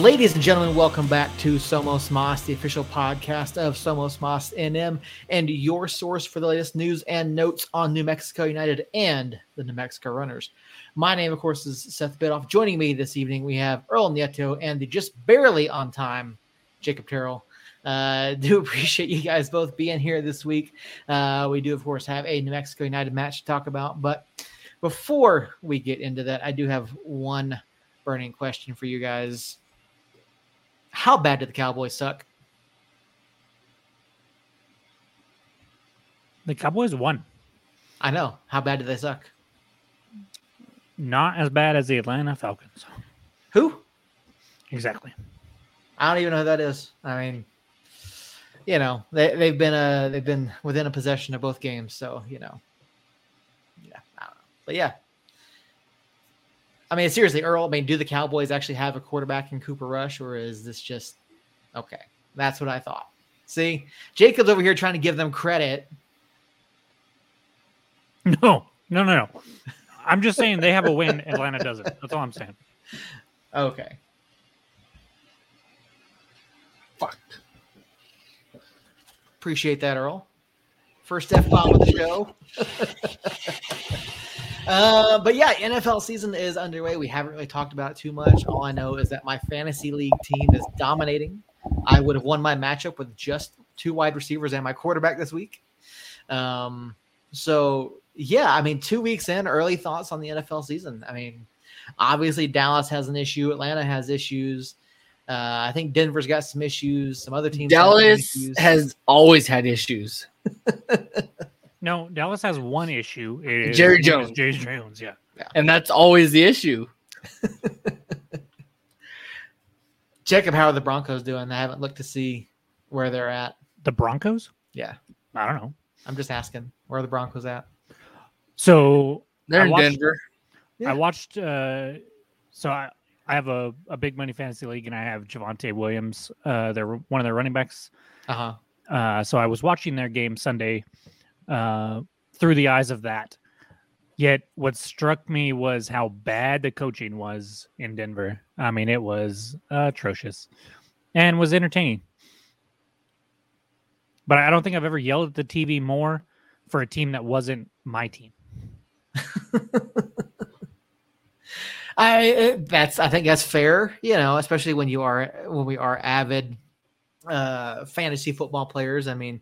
Ladies and gentlemen, welcome back to Somos Mas, the official podcast of Somos Mas NM, and your source for the latest news and notes on New Mexico United and the New Mexico Runners. My name, of course, is Seth Bidoff. Joining me this evening, we have Earl Nieto and the just barely on time Jacob Terrell. Uh, do appreciate you guys both being here this week. Uh, we do, of course, have a New Mexico United match to talk about, but before we get into that, I do have one burning question for you guys. How bad did the Cowboys suck? The Cowboys won. I know. How bad did they suck? Not as bad as the Atlanta Falcons. Who? Exactly. I don't even know who that is. I mean, you know, they they've been uh they've been within a possession of both games, so you know. Yeah, I don't know. But yeah. I mean, seriously, Earl, I mean, do the Cowboys actually have a quarterback in Cooper Rush, or is this just okay? That's what I thought. See, Jacob's over here trying to give them credit. No, no, no, no. I'm just saying they have a win. Atlanta doesn't. That's all I'm saying. Okay. Fuck. Appreciate that, Earl. First F bomb of the show. uh, but yeah, NFL season is underway. We haven't really talked about it too much. All I know is that my fantasy league team is dominating. I would have won my matchup with just two wide receivers and my quarterback this week. Um, so yeah, I mean, two weeks in, early thoughts on the NFL season. I mean, obviously Dallas has an issue, Atlanta has issues. Uh, I think Denver's got some issues. Some other teams. have Dallas has always had issues. No, Dallas has one issue. It is- Jerry it is Jones. Jerry Jones, yeah. And that's always the issue. Jacob, how are the Broncos doing? I haven't looked to see where they're at. The Broncos? Yeah, I don't know. I'm just asking where are the Broncos at. So They're I in watched- Denver. Yeah. I watched. Uh, so I, I have a, a big money fantasy league, and I have Javonte Williams. Uh, they're one of their running backs. Uh huh. Uh, so I was watching their game Sunday uh, through the eyes of that. Yet, what struck me was how bad the coaching was in Denver. I mean, it was atrocious and was entertaining. But I don't think I've ever yelled at the TV more for a team that wasn't my team. I that's I think that's fair. You know, especially when you are when we are avid uh fantasy football players. I mean,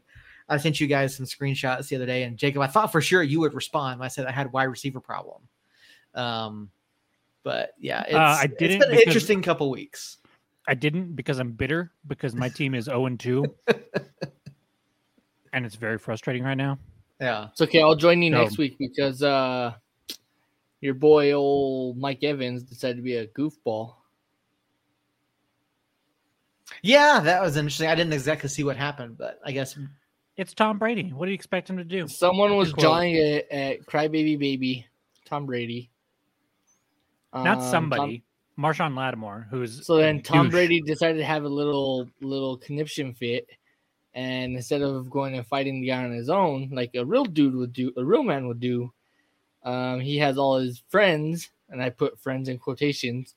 I sent you guys some screenshots the other day, and Jacob, I thought for sure you would respond. when I said I had wide receiver problem. Um, but yeah, it's, I didn't been an interesting couple weeks. I didn't because I'm bitter because my team is 0 and 2. and it's very frustrating right now. Yeah. It's okay. I'll join you No. next week because uh, your boy, old Mike Evans, decided to be a goofball. Yeah, that was interesting. I didn't exactly see what happened, but I guess It's Tom Brady. What do you expect him to do? Someone was jawing at, at Crybaby Baby, Tom Brady. Not Um, somebody. Marshon Lattimore, who's so then Tom douche. Brady decided to have a little little conniption fit, and instead of going and fighting the guy on his own, like a real dude would do, a real man would do, um, he has all his friends, and I put friends in quotations,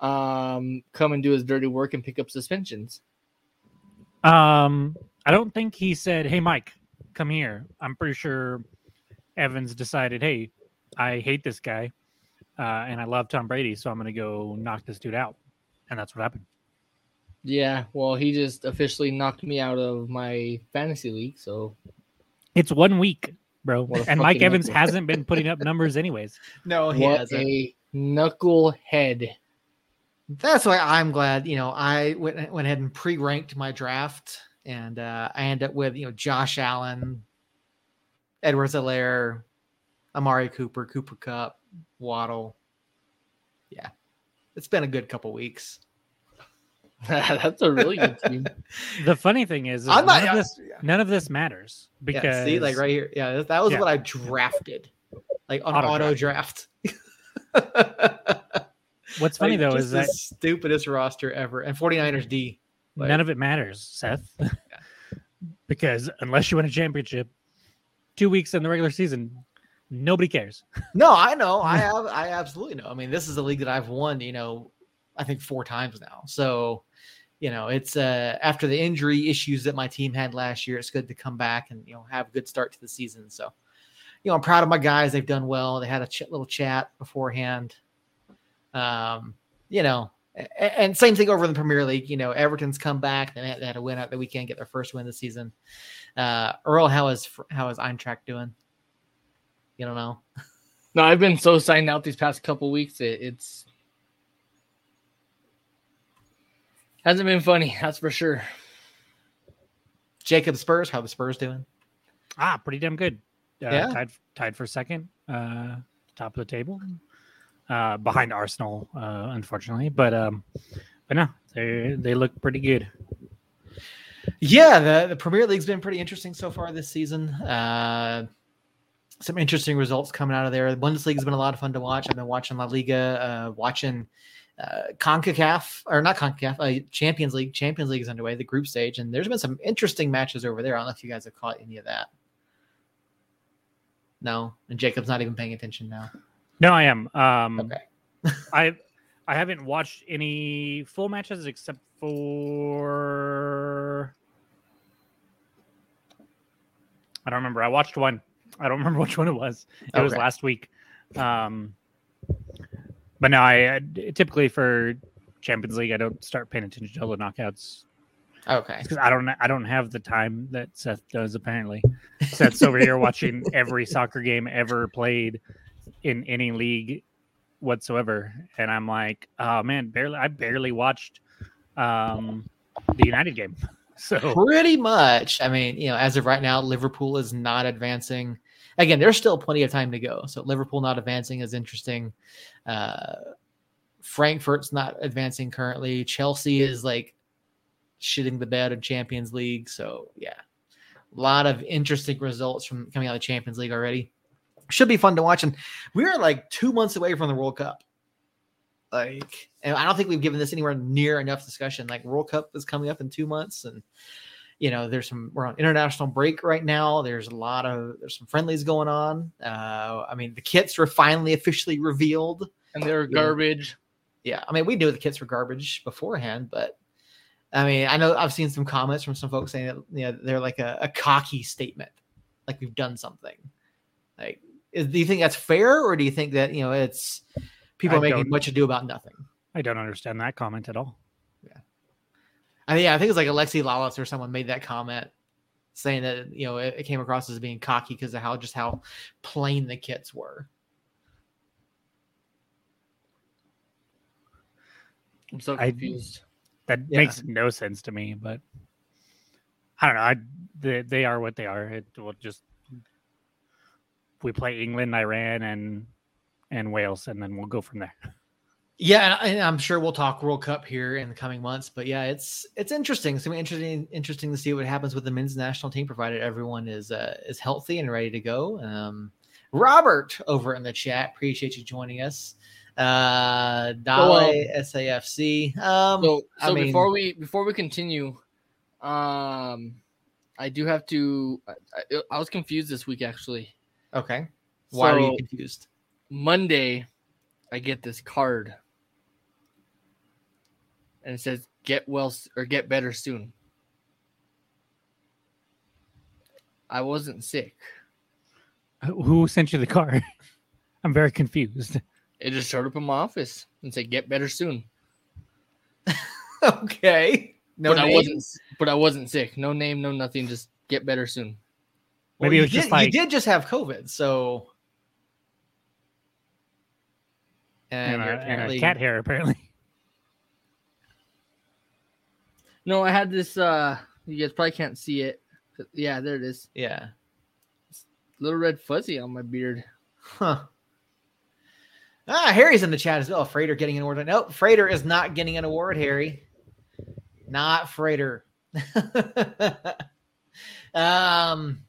um, come and do his dirty work and pick up suspensions. Um, I don't think he said, "Hey, Mike, come here." I'm pretty sure Evans decided, "Hey, I hate this guy, uh, and I love Tom Brady, so I'm going to go knock this dude out," and that's what happened. Yeah, well, he just officially knocked me out of my fantasy league, so It's one week, bro, and Mike Evans knuckle. hasn't been putting up numbers anyways. no, he what hasn't. a knucklehead. That's why I'm glad. You know, I went went ahead and pre-ranked my draft, and uh, I end up with you know Josh Allen, Edwards-Helaire, Amari Cooper, Cooper Kupp, Waddle. Yeah, it's been a good couple weeks. That's a really good team. The funny thing is, is I'm not. none, of this, none of this matters because yeah, see, like right here. Yeah, that was Yeah. what I drafted, like on Auto auto draft. what's funny Like, though just is the that stupidest roster ever, and 49ers D. like- none of it matters, Seth. because unless you win a championship, two weeks in the regular season, nobody cares. No, I know. I have. I absolutely know. I mean, this is a league that I've won. You know, I think four times now. So, you know, it's uh, after the injury issues that my team had last year, it's good to come back and you know have a good start to the season. So, you know, I'm proud of my guys. They've done well. They had a ch- little chat beforehand. Um, you know, and same thing over in the Premier League. You know, Everton's come back. They had, they had a win out the weekend, get their first win this season. Uh, Earl, how is how is Eintracht doing? You don't know. No, I've been so signed out these past couple weeks. It, it's hasn't been funny. That's for sure. Jacob Spurs, how the Spurs doing? Ah, pretty damn good. Uh, Yeah. tied tied for second, uh, top of the table, uh, behind Arsenal, uh, unfortunately. But um, but no, they they look pretty good. Yeah, the, the Premier League's been pretty interesting so far this season. Uh, some interesting results coming out of there. The Bundesliga's been a lot of fun to watch. I've been watching La Liga, uh, watching uh, CONCACAF, or not CONCACAF, uh, Champions League. Champions League is underway, the group stage, and there's been some interesting matches over there. I don't know if you guys have caught any of that. No, and Jacob's not even paying attention now. No, I am. Um, Okay. I I haven't watched any full matches except for I don't remember. I watched one. I don't remember which one it was. It was last week. Um, but no, I I- typically for Champions League, I don't start paying attention to all the knockouts Okay. because I don't I don't have the time that Seth does. Apparently, Seth's over here watching every soccer game ever played in any league whatsoever, and I'm like, oh man, barely I barely watched um, the United game. So Pretty much. I mean, you know, as of right now, Liverpool is not advancing. Again, there's still plenty of time to go. So Liverpool not advancing is interesting. Uh, Frankfurt's not advancing currently. Chelsea is like shitting the bed in Champions League. So yeah, a lot of interesting results from coming out of the Champions League already. Should be fun to watch. And we are like two months away from the World Cup. Like, and I don't think we've given this anywhere near enough discussion. Like, World Cup is coming up in two months, and you know, there's some we're on international break right now. There's a lot of there's some friendlies going on. Uh, I mean, the kits were finally officially revealed. And they're garbage. Yeah, I mean, we knew the kits were garbage beforehand, but I mean, I know I've seen some comments from some folks saying that you know they're like a, a cocky statement, like we've done something. Like, is, do you think that's fair, or do you think that you know it's people I making much ado about nothing? I don't understand that comment at all. I mean, yeah, I think it's like Alexi Lalas or someone made that comment saying that you know it, it came across as being cocky because of how just how plain the kits were. I'm so I- confused. That Yeah. makes no sense to me. But I don't know. I they, they are what they are. It will just we play England, Iran, and and Wales, and then we'll go from there. Yeah, and, and I'm sure we'll talk World Cup here in the coming months. But yeah, it's it's interesting. It's gonna be interesting interesting to see what happens with the men's national team, provided everyone is uh, is healthy and ready to go. Um, Robert over in the chat, appreciate you joining us. Uh, Dale SAFC. Um, So, I mean- before we before we continue, um, I do have to. I, I- I was confused this week actually. Okay, why are you confused? Monday, I get this card, and it says "Get well or get better soon." I wasn't sick. Who sent you the card? I'm very confused. It just showed up in my office and said "Get better soon." okay, no, but I name? wasn't. But I wasn't sick. No name, no nothing. Just get better soon. Well, Maybe you it was just did, like- you did just have COVID, so and, And, a, and cat hair, apparently. No, I had this. uh You guys probably can't see it. Yeah, there it is. yeah, Little red fuzzy on my beard. huh. Ah, Harry's in the chat as well. Freighter getting an award. Nope, Freighter is not getting an award. Harry, not Freighter. um.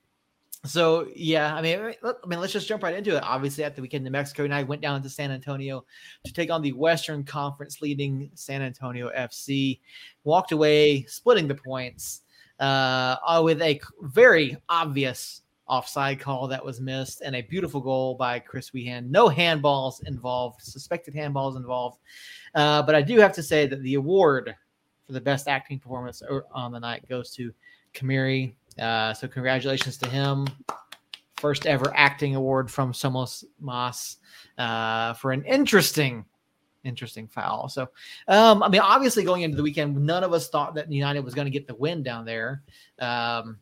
So yeah, I mean, let, I mean, let's just jump right into it. Obviously, at the weekend, New Mexico United went down to San Antonio to take on the Western Conference leading San Antonio FC. Walked away, splitting the points uh, uh, with a very obvious offside call that was missed, and a beautiful goal by Chris Wehan. No handballs involved, suspected handballs involved. Uh, but I do have to say that the award for the best acting performance on the night goes to Kamiri. Uh, so congratulations to him. First ever acting award from Somos Mas uh, for an interesting, interesting foul. So, um, I mean, obviously going into the weekend, none of us thought that United was going to get the win down there. Um,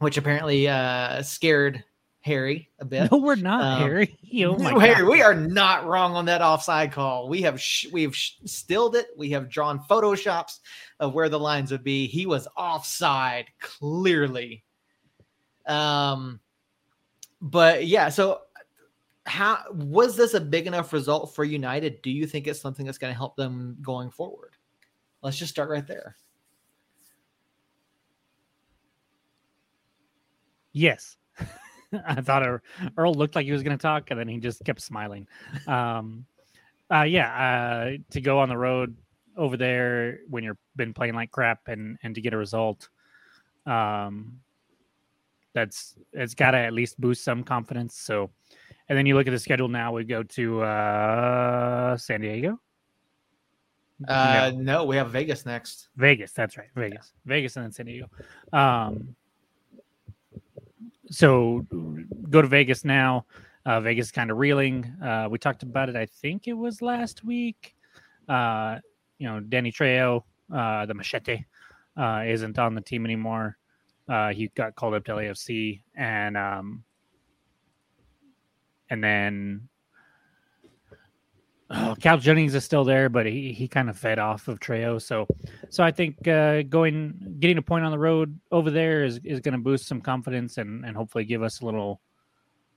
which apparently uh, scared Harry a bit. No, we're not, um, Harry. Oh no, Harry, we are not wrong on that offside call. We have sh- we have sh- stilled it. We have drawn photoshops of where the lines would be. He was offside clearly. Um, but yeah, so how was this a big enough result for United? Do you think it's something that's going to help them going forward? Let's just start right there. Yes. I thought Earl looked like he was going to talk, and then he just kept smiling. Um, uh, yeah, uh, to go on the road over there when you've been playing like crap and and to get a result, um, that's it's got to at least boost some confidence. So, and then you look at the schedule now. We go to uh, San Diego. Uh, no. no, we have Vegas next. Vegas, that's right, Vegas, yeah. Vegas, and then San Diego. Um, so go to Vegas now. Uh, Vegas kind of reeling. Uh, we talked about it. I think it was last week. Uh, you know, Danny Trejo, uh, the machete, uh, isn't on the team anymore. Uh, he got called up to LAFC, and um, and then oh, Cal Jennings is still there, but he, he kind of fed off of Trejo. So, so I think uh, going getting a point on the road over there is, is going to boost some confidence and, and hopefully give us a little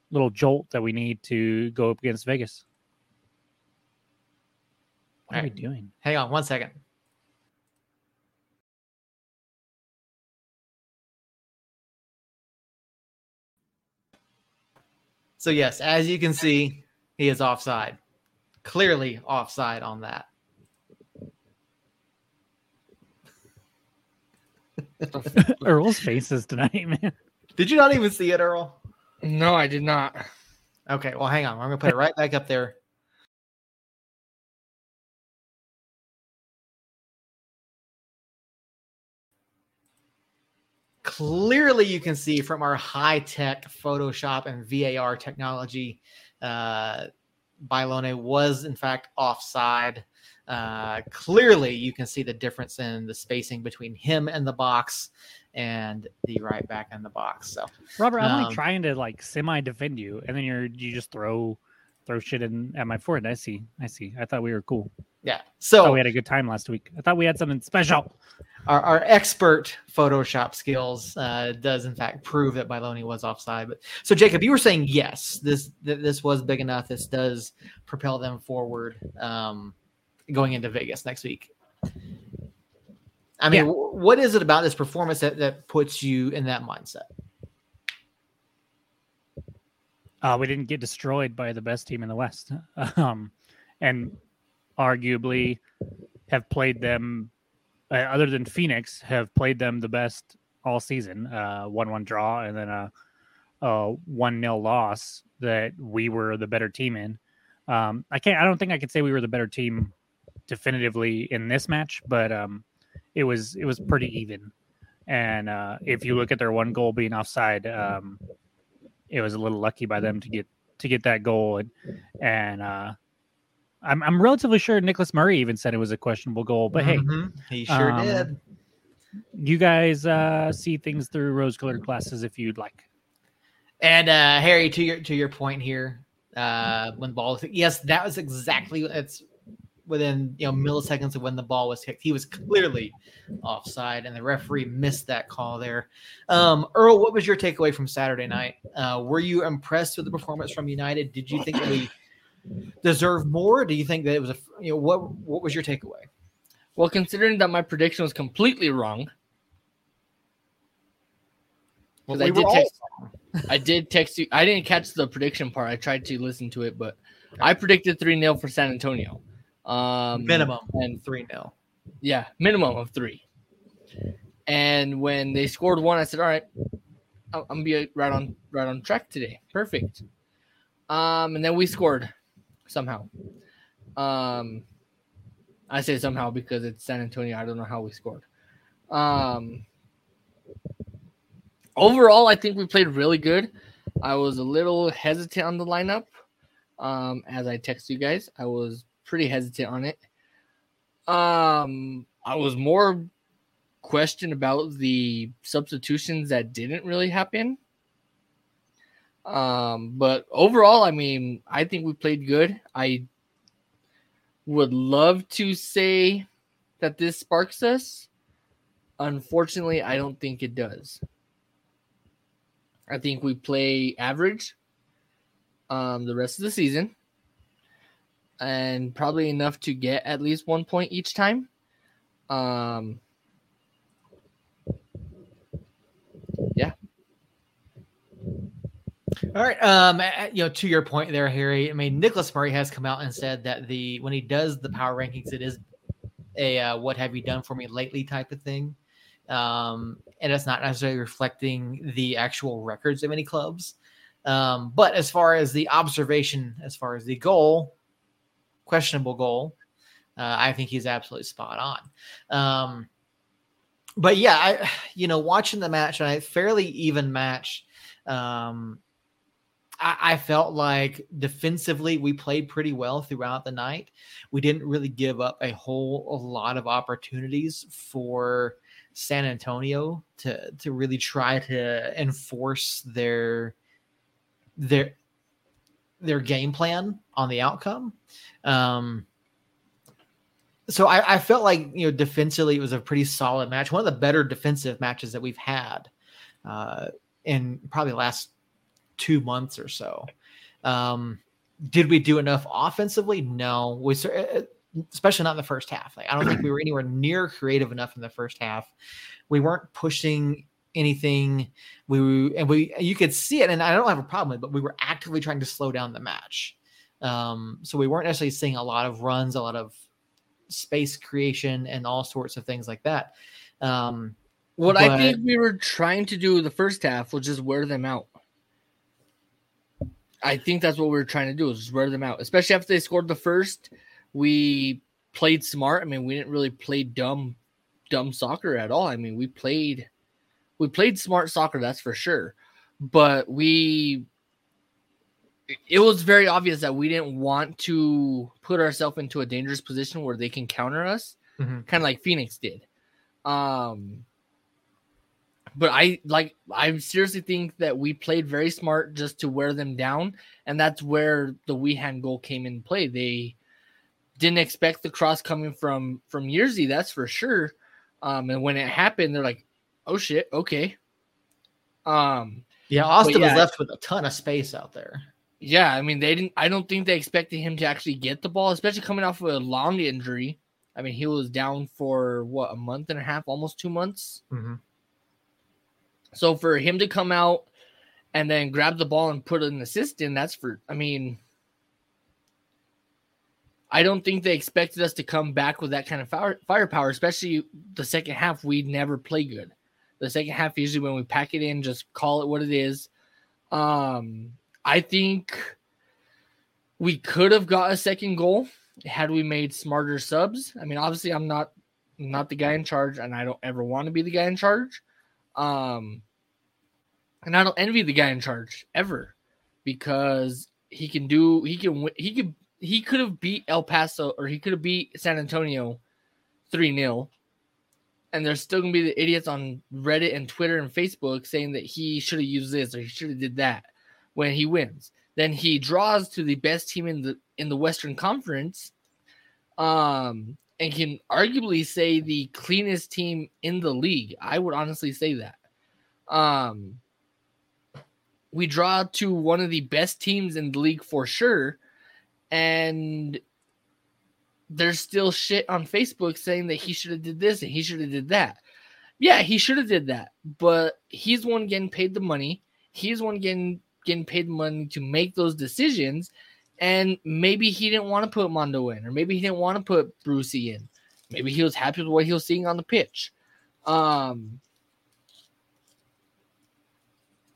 little jolt that we need to go up against Vegas. What are we doing? Hang on one second. So yes, as you can see, he is offside clearly offside on that. Earl's faces tonight, man. Did you not even see it, Earl? No, I did not. Okay, well, hang on. I'm gonna put it right back up there. Clearly, you can see from our high tech Photoshop and VAR technology uh, Bailone was in fact offside. Uh, clearly, you can see the difference in the spacing between him and the box and the right back in the box. So, Robert, I'm um, like trying to like semi defend you, and then you're you just throw throw shit in at my forehead. I see, I see. I thought we were cool. Yeah. So we had a good time last week. I thought we had something special our, our expert Photoshop skills uh, does in fact prove that Bailone was offside. But so Jacob, you were saying yes, this th- this was big enough. This does propel them forward um, going into Vegas next week. I mean, yeah. w- what is it about this performance that, that puts you in that mindset? Uh, we didn't get destroyed by the best team in the West, um, and arguably have played them uh, other than Phoenix, have played them the best all season. Uh, one one draw and then a, a one nil loss that we were the better team in. Um, I can't. I don't think I could say we were the better team definitively in this match, but um, it was it was pretty even. And uh, if you look at their one goal being offside, um, it was a little lucky by them to get to get that goal and and uh, I'm I'm relatively sure Nicholas Murray even said it was a questionable goal, but mm-hmm. hey, he sure um, did. You guys uh, see things through rose-colored glasses if you'd like. And uh, Harry, to your to your point here, uh, when the ball was yes, that was exactly it's within you know milliseconds of when the ball was kicked. He was clearly offside, and the referee missed that call there. Um, Earl, what was your takeaway from Saturday night? Uh, were you impressed with the performance from United? Did you think that we deserve more? Do you think that it was a you know what what was your takeaway? Well, considering that my prediction was completely wrong. Well, we I did text I did text you. I didn't catch the prediction part. I tried to listen to it, but okay. I predicted 3 0 for San Antonio. Um, minimum and 3 0. Yeah, minimum of three. And when they scored one, I said, All right, I'm gonna be right on right on track today. Perfect. Um, and then we scored somehow. Um, I say somehow because it's San Antonio. I don't know how we scored. Um, overall, I think we played really good. I was a little hesitant on the lineup. Um, as I text you guys, I was pretty hesitant on it. Um, I was more questioned about the substitutions that didn't really happen. Um, but overall, I mean, I think we played good. I would love to say that this sparks us. Unfortunately, I don't think it does. I think we play average um, the rest of the season and probably enough to get at least one point each time. Um, yeah. All right. Um, you know, to your point there, Harry. I mean, Nicholas Murray has come out and said that the when he does the power rankings, it is a uh, "What have you done for me lately?" type of thing, um, and it's not necessarily reflecting the actual records of any clubs. Um, but as far as the observation, as far as the goal, questionable goal, uh, I think he's absolutely spot on. Um, but yeah, I you know watching the match, and I fairly even match. Um, I, I felt like defensively we played pretty well throughout the night. We didn't really give up a whole a lot of opportunities for San Antonio to to really try to enforce their their their game plan on the outcome. Um, so I, I, felt like you know defensively it was a pretty solid match, one of the better defensive matches that we've had uh, in probably the last two months or so. Um, did we do enough offensively? No, we uh, uh, especially not in the first half. Like I don't think we were anywhere near creative enough in the first half. We weren't pushing anything. We and we you could see it, and I don't have a problem with, it, but we were actively trying to slow down the match. Um, so we weren't necessarily seeing a lot of runs, a lot of space creation, and all sorts of things like that. Um, what but, I think we were trying to do the first half was just wear them out. I think that's what we were trying to do is wear them out, especially after they scored the first. We played smart. I mean, we didn't really play dumb, dumb soccer at all. I mean, we played, we played smart soccer. That's for sure. But we it was very obvious that we didn't want to put ourselves into a dangerous position where they can counter us, mm-hmm. kind of like Phoenix did. Um, but I like I seriously think that we played very smart just to wear them down, and that's where the Wehan goal came in play. They didn't expect the cross coming from from Yerzy, that's for sure. Um, and when it happened, they're like, "Oh shit, okay." Um, yeah, Austin yeah, was left with a ton of space out there. Yeah, I mean, they didn't. I don't think they expected him to actually get the ball, especially coming off of a long injury. I mean, he was down for what a month and a half, almost two months. Mm-hmm. So for him to come out and then grab the ball and put an assist in, that's for. I mean, I don't think they expected us to come back with that kind of fire, firepower, especially the second half. We never play good. The second half, usually when we pack it in, just call it what it is. Um, I think we could have got a second goal had we made smarter subs. I mean, obviously, I'm not not the guy in charge, and I don't ever want to be the guy in charge. Um, and I don't envy the guy in charge ever because he can do he can he could he could have beat El Paso or he could have beat San Antonio 3 0. And there's still gonna be the idiots on Reddit and Twitter and Facebook saying that he should have used this or he should have did that when he wins. Then he draws to the best team in the in the Western Conference, um, and can arguably say the cleanest team in the league. I would honestly say that. Um, we draw to one of the best teams in the league for sure, and there's still shit on Facebook saying that he should have did this and he should have did that. Yeah, he should have did that, but he's one getting paid the money. He's one getting getting paid the money to make those decisions. And maybe he didn't want to put Mondo in, or maybe he didn't want to put Brucey in. Maybe he was happy with what he was seeing on the pitch. Um,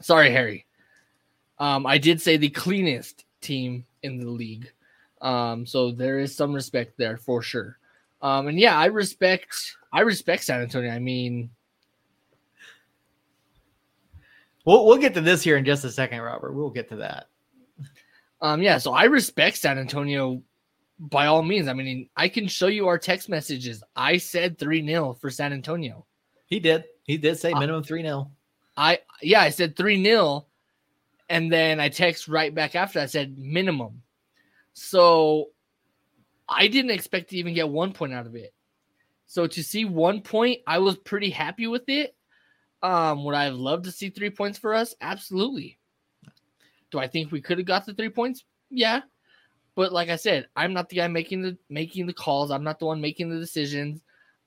Sorry, Harry. Um, I did say the cleanest team in the league. Um, so there is some respect there for sure. Um, and yeah, I respect I respect San Antonio. I mean, we'll we'll get to this here in just a second, Robert. We'll get to that. Um, yeah, so I respect San Antonio by all means. I mean, I can show you our text messages. I said 3 0 for San Antonio. He did. He did say minimum 3 0. I, yeah, I said 3 0. And then I text right back after I said minimum. So I didn't expect to even get one point out of it. So to see one point, I was pretty happy with it. Um, would I have loved to see three points for us? Absolutely. Do I think we could have got the three points? Yeah. But like I said, I'm not the guy making the making the calls. I'm not the one making the decisions.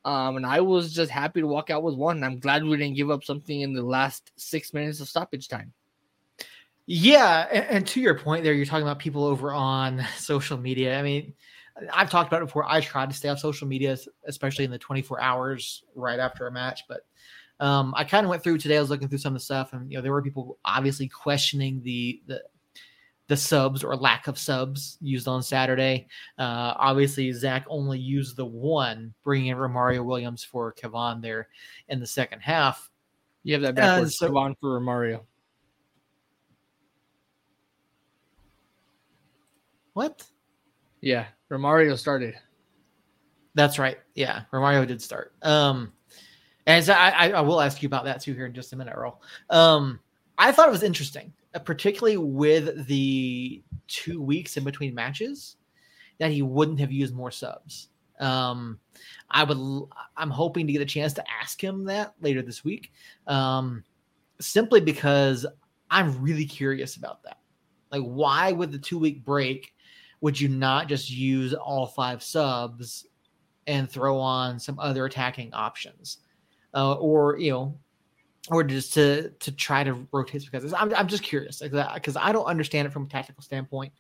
Um, and I was just happy to walk out with one. I'm glad we didn't give up something in the last six minutes of stoppage time. Yeah, and, and to your point there, you're talking about people over on social media. I mean, I've talked about it before. I try to stay off social media, especially in the 24 hours right after a match. But um, I kind of went through today. I was looking through some of the stuff, and you know, there were people obviously questioning the the the subs or lack of subs used on Saturday. Uh, obviously, Zach only used the one, bringing in Romario Williams for Kevon there in the second half. You have that backwards. Uh, so, Kevon for Romario. What? Yeah, Romario started. That's right. Yeah, Romario did start. Um, and so I, I will ask you about that too here in just a minute, Earl. Um, I thought it was interesting, uh, particularly with the two weeks in between matches, that he wouldn't have used more subs. Um, I would. I'm hoping to get a chance to ask him that later this week, um, simply because I'm really curious about that. Like, why would the two week break would you not just use all five subs and throw on some other attacking options, uh, or you know, or just to to try to rotate? Because I'm I'm just curious because I don't understand it from a tactical standpoint.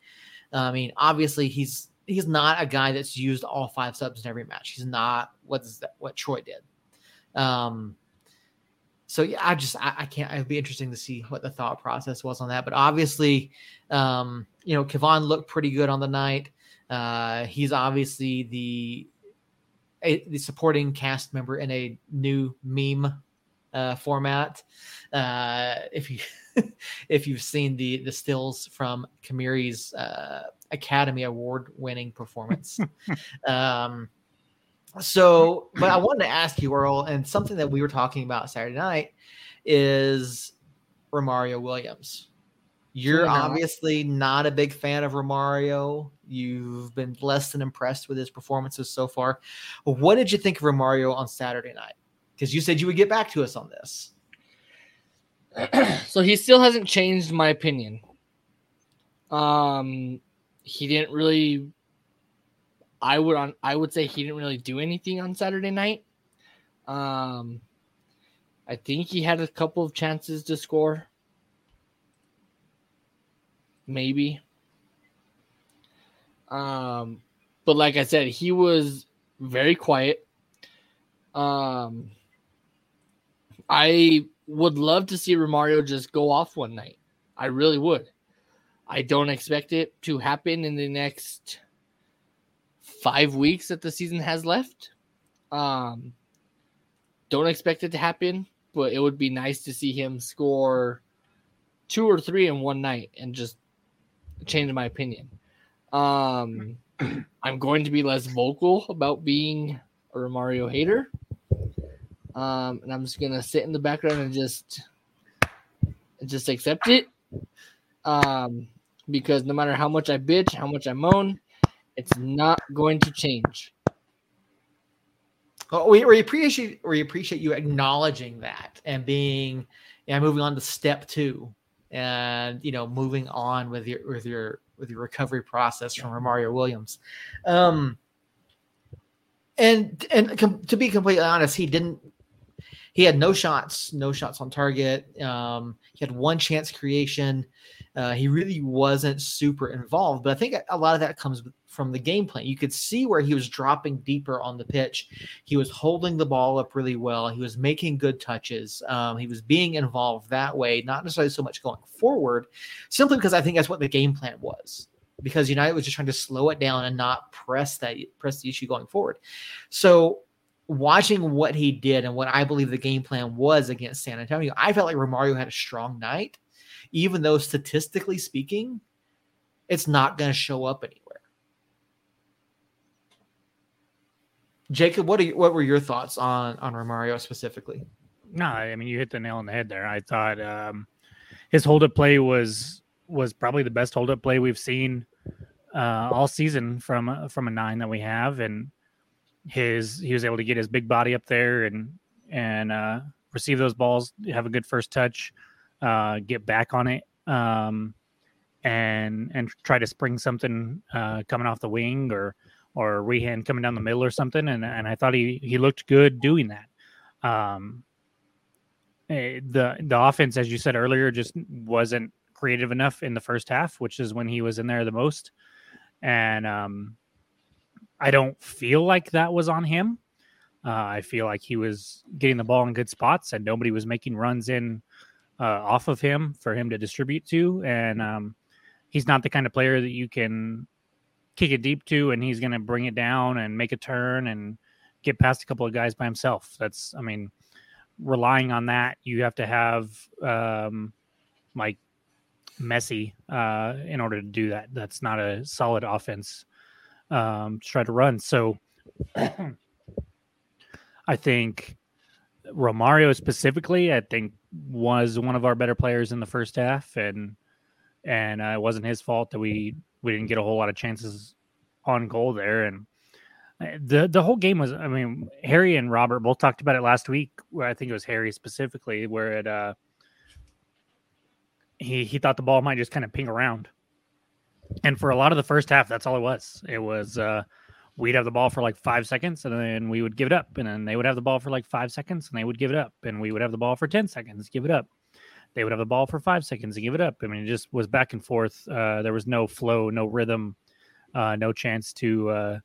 Uh, I mean, obviously he's he's not a guy that's used all five subs in every match. He's not what's that, what Troy did. Um, so yeah, I just I, I, can't. It'd be interesting to see what the thought process was on that. But obviously, um, you know, Kevon looked pretty good on the night. Uh, he's obviously the a, the supporting cast member in a new meme uh, format. Uh, if you if you've seen the the stills from Kamiri's uh, Academy Award winning performance. um, so, but I wanted to ask you, Earl, and something that we were talking about Saturday night is Romario Williams. You're obviously not a big fan of Romario. You've been less than impressed with his performances so far. What did you think of Romario on Saturday night? Because you said you would get back to us on this. so he still hasn't changed my opinion. Um, he didn't really I would on I would say he didn't really do anything on Saturday night. Um I think he had a couple of chances to score. Maybe. Um but like I said, he was very quiet. Um I would love to see Romario just go off one night. I really would. I don't expect it to happen in the next five weeks that the season has left. Um, don't expect it to happen, but it would be nice to see him score two or three in one night and just change my opinion. Um, I'm going to be less vocal about being a Romario hater. Um, and I'm just gonna sit in the background and just just accept it. Um, because no matter how much I bitch, how much I moan, it's not going to change. Well, we, we appreciate we appreciate you acknowledging that and being yeah moving on to step two and you know moving on with your with your with your recovery process from Romario Williams. Um, and and com- to be completely honest, he didn't. He had no shots, no shots on target. Um, he had one chance creation. Uh, he really wasn't super involved, but I think a lot of that comes from the game plan. You could see where he was dropping deeper on the pitch. He was holding the ball up really well. He was making good touches. Um, he was being involved that way, not necessarily so much going forward, simply because I think that's what the game plan was. Because United was just trying to slow it down and not press that press the issue going forward. So watching what he did and what I believe the game plan was against San Antonio, I felt like Romario had a strong night, even though statistically speaking, it's not going to show up anywhere. Jacob, what are you, what were your thoughts on on Romario specifically? No, I mean you hit the nail on the head there. I thought um, his hold up play was was probably the best hold up play we've seen uh, all season from from a nine that we have, and his he was able to get his big body up there and and uh, receive those balls, have a good first touch, uh, get back on it, um, and and try to spring something uh, coming off the wing or or Wehan coming down the middle or something, and and I thought he he looked good doing that. Um, eh, the the offense, as you said earlier, just wasn't creative enough in the first half, which is when he was in there the most, and um, I don't feel like that was on him. Uh, I feel like he was getting the ball in good spots, and nobody was making runs in uh, off of him for him to distribute to, and um, he's not the kind of player that you can kick it deep to, and he's going to bring it down and make a turn and get past a couple of guys by himself. That's, I mean, relying on that, you have to have um, like Messi uh, in order to do that. That's not a solid offense um, to try to run. So I think Romario specifically, I think was one of our better players in the first half, and and uh, it wasn't his fault that we we didn't get a whole lot of chances on goal there. And uh, the the whole game was, I mean, Harry and Robert both talked about it last week. Where I think it was Harry specifically, where it uh, he he thought the ball might just kind of ping around. And for a lot of the first half, that's all it was. It was uh, we'd have the ball for like five seconds, and then we would give it up, and then they would have the ball for like five seconds, and they would give it up, and we would have the ball for ten seconds, give it up they would have the ball for five seconds and give it up. I mean, it just was back and forth. Uh, there was no flow, no rhythm, uh, no chance to uh,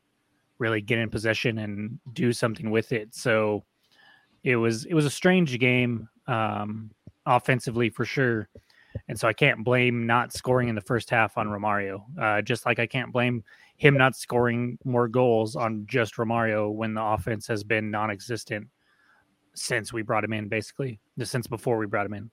really get in possession and do something with it. So it was it was a strange game um, offensively for sure. And so I can't blame not scoring in the first half on Romario. Uh, just like I can't blame him not scoring more goals on just Romario when the offense has been non-existent since we brought him in, basically, since before we brought him in.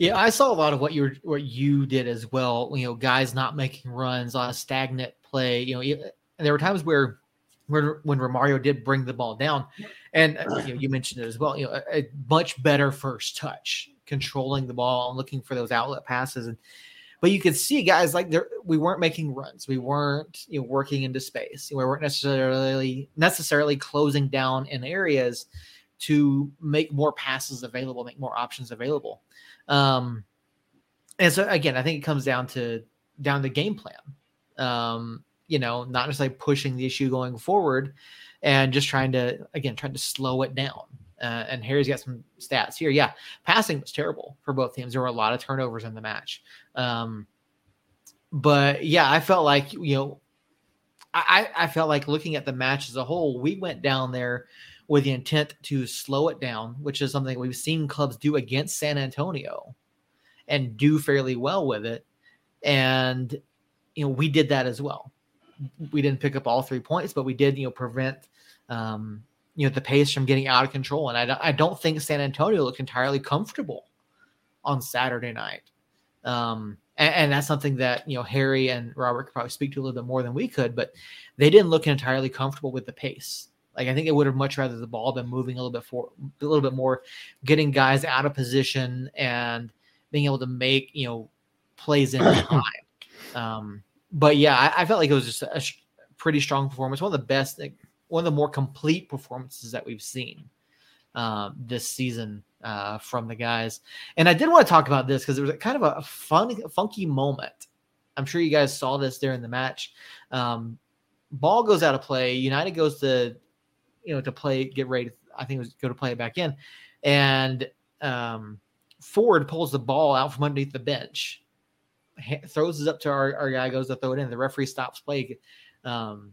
Yeah, I saw a lot of what you what you did as well. You know, guys not making runs, a stagnant play. You know, and there were times where when when Romario did bring the ball down, and uh, you, know, you mentioned it as well. You know, a, a, much better first touch, controlling the ball and looking for those outlet passes. And but you could see guys like there, we weren't making runs, we weren't you know working into space, we weren't necessarily necessarily closing down in areas to make more passes available, make more options available. Um, and so again, I think it comes down to down to game plan. Um, you know, not necessarily pushing the issue going forward, and just trying to again trying to slow it down. Uh, and Harry's got some stats here. Yeah, passing was terrible for both teams. There were a lot of turnovers in the match. Um, but yeah, I felt like you know, I I felt like looking at the match as a whole, we went down there with the intent to slow it down, which is something we've seen clubs do against San Antonio and do fairly well with it. And, you know, we did that as well. We didn't pick up all three points, but we did, you know, prevent, um, you know, the pace from getting out of control. And I, I don't think San Antonio looked entirely comfortable on Saturday night. Um, and, and, that's something that, you know, Harry and Robert could probably speak to a little bit more than we could, but they didn't look entirely comfortable with the pace. Like I think it would have much rather the ball been moving a little bit for a little bit more, getting guys out of position and being able to make you know plays in time. Um, but yeah, I, I, felt like it was just a sh- pretty strong performance. One of the best, like, one of the more complete performances that we've seen um, this season uh, from the guys. And I did want to talk about this because it was kind of a fun, funky moment. I'm sure you guys saw this during the match. Um, ball goes out of play. United goes to you know, to play, get ready. I think it was go to play it back in, and um, Ford pulls the ball out from underneath the bench. throws it up to our, our guy, goes to throw it in. The referee stops play, um,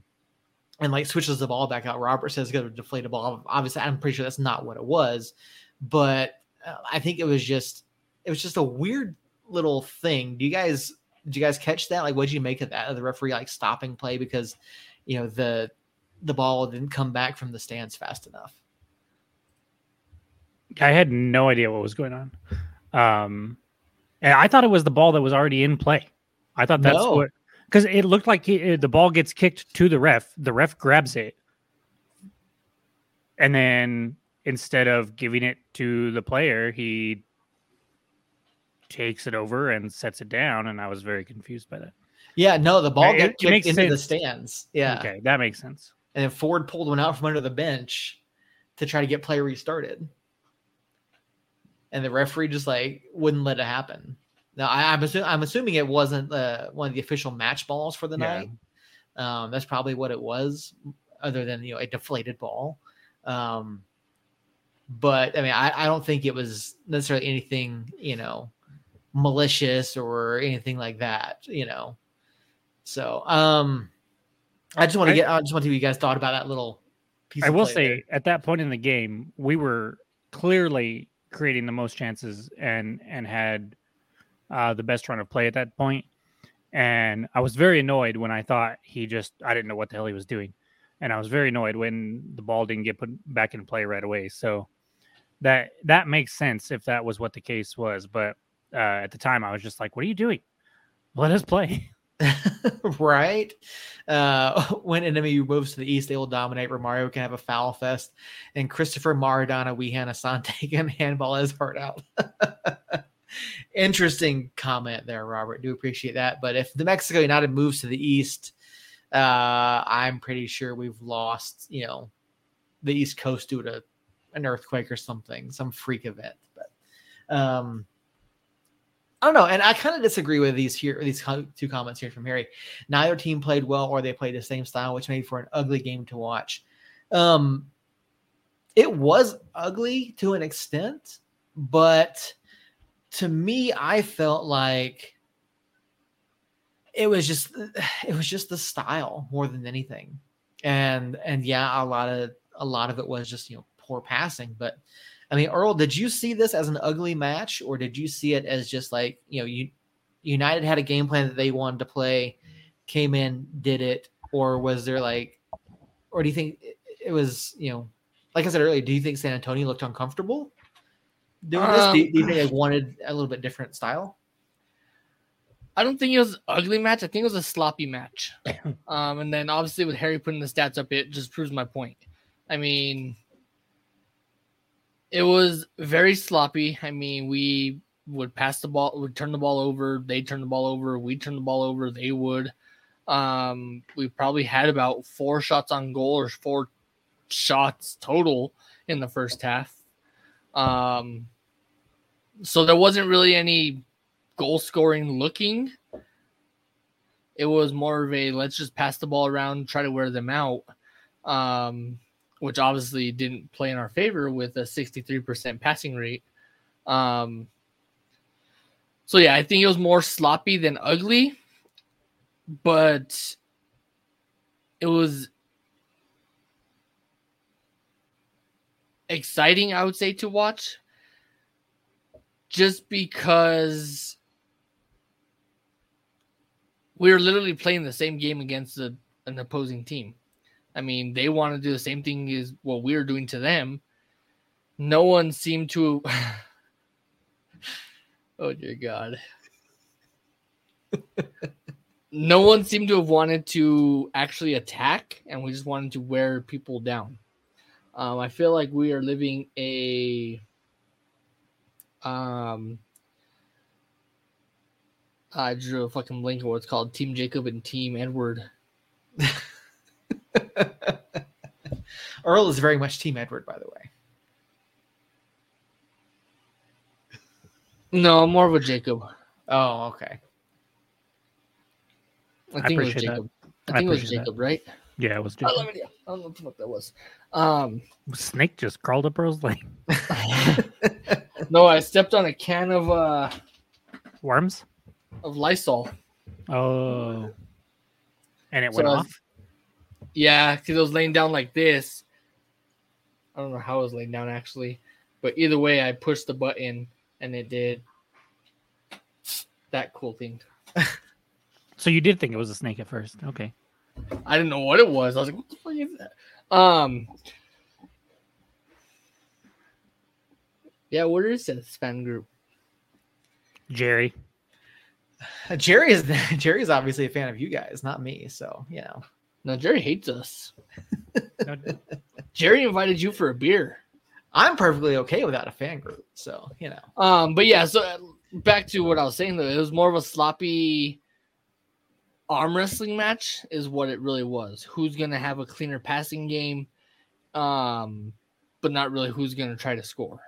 and like switches the ball back out. Robert says go to deflate a ball. Obviously, I'm pretty sure that's not what it was, but uh, I think it was just it was just a weird little thing. Do you guys did you guys catch that? Like, what did you make of that? Of the referee like stopping play because you know the the ball didn't come back from the stands fast enough. I had no idea what was going on. Um, and I thought it was the ball that was already in play. I thought that's No. what because it looked like he, the ball gets kicked to the ref. The ref grabs it, and then instead of giving it to the player, he takes it over and sets it down. And I was very confused by that. Yeah, no, the ball It- got kicked into the stands. Yeah, Okay, that makes sense. And then Ford pulled one out from under the bench to try to get play restarted, and the referee just like wouldn't let it happen. Now I, I'm, assu- I'm assuming it wasn't uh, one of the official match balls for the Yeah. night. Um, that's probably what it was, other than you know a deflated ball. Um, but I mean, I, I don't think it was necessarily anything you know malicious or anything like that. You know, so um, I just want to get. I just want to see what you guys thought about that little piece. I will say there. at that point in the game, we were clearly creating the most chances and and had uh, the best run of play at that point. And I was very annoyed when I thought he just I didn't know what the hell he was doing, and I was very annoyed when the ball didn't get put back in play right away. So that that makes sense if that was what the case was. But uh, at the time, I was just like, "What are you doing? Let us play." right? Uh, when enemy moves to the east, they will dominate. Where Romario can have a foul fest, and Christopher Maradona, Wehan Asante can handball his heart out. Interesting comment there, Robert. Do appreciate that. But if the Mexico United moves to the east, uh, I'm pretty sure we've lost, you know, the East Coast due to an earthquake or something, some freak event. But um, I don't know, and I kind of disagree with these here, these two comments here from Harry. Neither team played well, or they played the same style, which made for an ugly game to watch. Um, it was ugly to an extent, but to me, I felt like it was just it was just the style more than anything, and and yeah, a lot of a lot of it was just you know poor passing, but I mean, Earl, did you see this as an ugly match, or did you see it as just like you know, you United had a game plan that they wanted to play, came in, did it, or was there like, or do you think it, was you know, like I said earlier, do you think San Antonio looked uncomfortable doing this? Do, you- do you think they wanted a little bit different style? I don't think it was an ugly match. I think it was a sloppy match. um, and then obviously with Harry putting the stats up, it just proves my point. I mean, it was very sloppy. I mean, we would pass the ball, would turn the ball over, they turn the ball over, we turn the ball over, they would. Um, we probably had about four shots on goal or four shots total in the first half. Um, so there wasn't really any goal scoring looking. It was more of a let's just pass the ball around, try to wear them out, um, which obviously didn't play in our favor with a 63% passing rate. Um, so, yeah, I think it was more sloppy than ugly, but it was exciting, I would say, to watch just because we were literally playing the same game against an opposing team. I mean, they want to do the same thing as what we're doing to them. No one seemed to. oh dear God! no one seemed to have wanted to actually attack, and we just wanted to wear people down. Um, I feel like we are living a um I drew a fucking blank on what it's called Team Jacob and Team Edward. Earl is very much Team Edward, by the way. No, I'm more of a Jacob. Oh, okay. I I think it was appreciate that. Jacob. I I think it was appreciate that. Jacob, right? Yeah, it was I, love it. I don't know what the fuck that was. Um snake just crawled up Earl's leg. no, I stepped on a can of uh Worms. of Lysol. Oh, and it So went I was- off. Yeah, because it was laying down like this. I don't know how it was laying down actually, but either way, I pushed the button and it did that cool thing. So you did think it was a snake at first. Okay. I didn't know what it was. I was like, "What the fuck is that?" Um. Yeah, where is this fan group? Jerry. Jerry is Jerry's obviously a fan of you guys, not me. So you know, No, Jerry hates us. Jerry invited you for a beer. I'm perfectly okay without a fan group. So you know, Um, but yeah, so uh, back to what I was saying though, it was more of a sloppy arm wrestling match, is what it really was. Who's gonna have a cleaner passing game, um, but not really who's gonna try to score.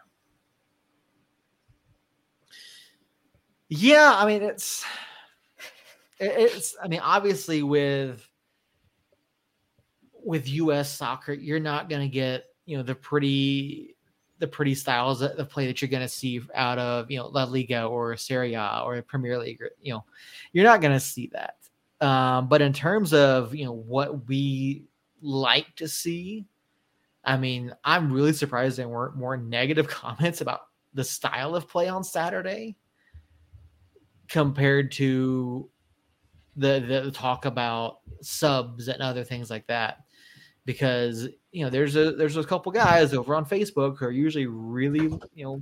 yeah. I mean, it's it's. I mean, obviously with with U.S. soccer, you're not going to get you know the pretty the pretty styles of play that you're going to see out of you know La Liga or Serie A or Premier League. You know, you're not going to see that. Um, but in terms of you know what we like to see, I mean, I'm really surprised there weren't more negative comments about the style of play on Saturday compared to the the talk about subs and other things like that because you know there's a there's a couple guys over on Facebook who are usually really you know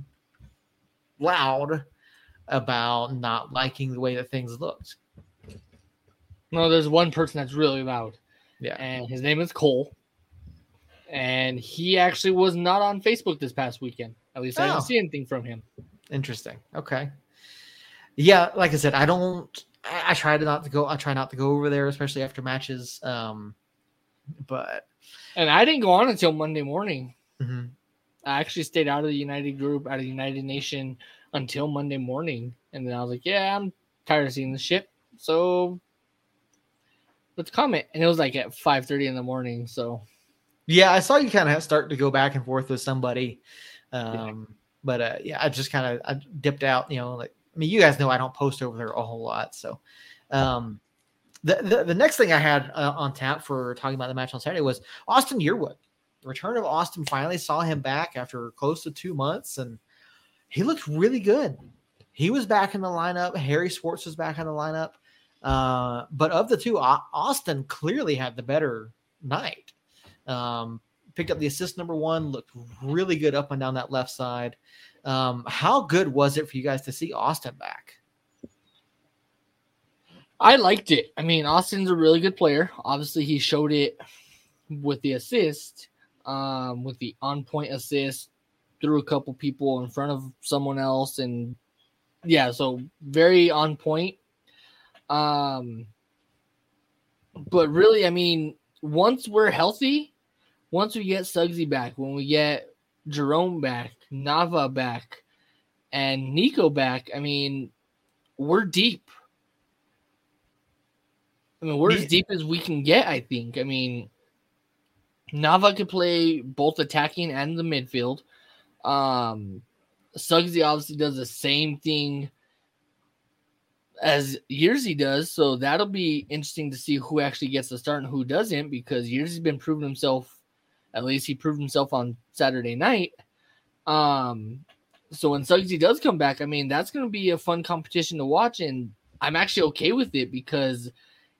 loud about not liking the way that things looked. No, there's one person that's really loud, Yeah. and his name is Cole. And he actually was not on Facebook this past weekend. At least I Oh. didn't see anything from him. Interesting. Okay. Yeah, like I said, I don't. I, I try to not to go. I try not to go over there, especially after matches. Um, but And I didn't go on until Monday morning. mhm. I actually stayed out of the United group, out of the United Nation until Monday morning. And then I was like, yeah, I'm tired of seeing this shit. So let's comment. And it was like at 5.30 in the morning. So yeah, I saw you kind of start to go back and forth with somebody. Um, but uh, yeah, I just kind of I dipped out. You know, like I mean, you guys know I don't post over there a whole lot. So, um, the the, next thing I had uh, on tap for talking about the match on Saturday was Austin Yearwood. The return of Austin finally saw him back after close to two months, and he looked really good. He was back in the lineup. Harry Swartz was back in the lineup. Uh, but of the two, Austin clearly had the better night. Um, picked up the assist number one, looked really good up and down that left side. Um, how good was it for you guys to see Austin back? I liked it. I mean, Austin's a really good player. Obviously, he showed it with the assist, um, with the on point assist, threw a couple people in front of someone else. And yeah, so very on point. Um, but really, I mean, once we're healthy, once we get Suggsy back, when we get Jerome back, Nava back, and Nico back, I mean, we're deep. I mean, we're Yeah. as deep as we can get, I think. I mean, Nava could play both attacking and the midfield. Um, Suggsy obviously does the same thing as Yearsy does, so that'll be interesting to see who actually gets the start and who doesn't, because Yearsy's been proving himself. At least he proved himself on Saturday night. Um, so when Suggsy does come back, I mean that's going to be a fun competition to watch, and I'm actually okay with it because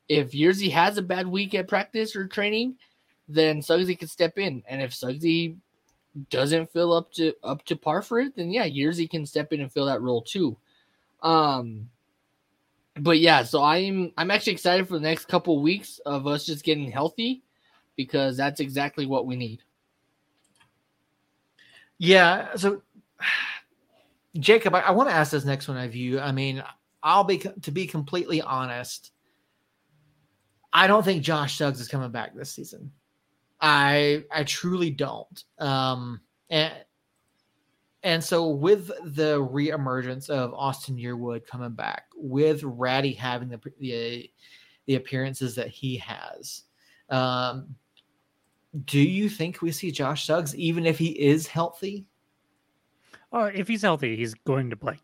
if Yearsy has a bad week at practice or training, then Suggsy can step in, and if Suggsy doesn't fill up to up to par for it, then yeah, Yearsy can step in and fill that role too. Um, but yeah, so I'm I'm actually excited for the next couple weeks of us just getting healthy because that's exactly what we need. Yeah. So, Jacob, I, I want to ask this next one of you. I mean, I'll be to be completely honest. I don't think Josh Suggs is coming back this season. I I truly don't. Um, and and so with the reemergence of Austin Yearwood coming back, with Ratty having the the the appearances that he has, um, do you think we see Josh Suggs even if he is healthy? Oh, if he's healthy, he's going to play.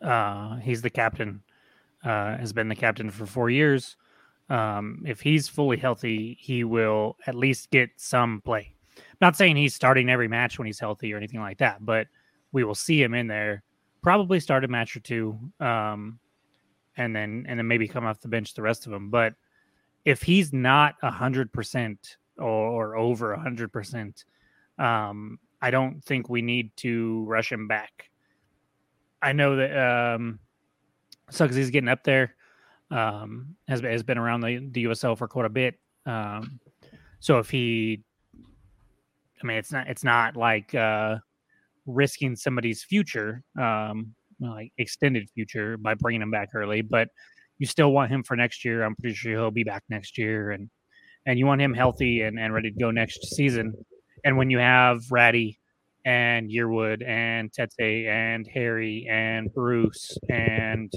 Uh, he's the captain. uh, has been the captain for four years. Um, if he's fully healthy, he will at least get some play. not saying he's starting every match when he's healthy or anything like that, but we will see him in there. Probably start a match or two, um, and then and then maybe come off the bench the rest of them. But if he's not a hundred percent or over a hundred percent, um, I don't think we need to rush him back. I know that um, Suggs getting up there. Um, has has been around the, the USL for quite a bit. Um, so if he, I mean, it's not it's not like uh, risking somebody's future, um, like extended future by bringing him back early, but you still want him for next year. I'm pretty sure he'll be back next year, and and you want him healthy and, and ready to go next season. And when you have Ratty and Yearwood and Tete and Harry and Bruce and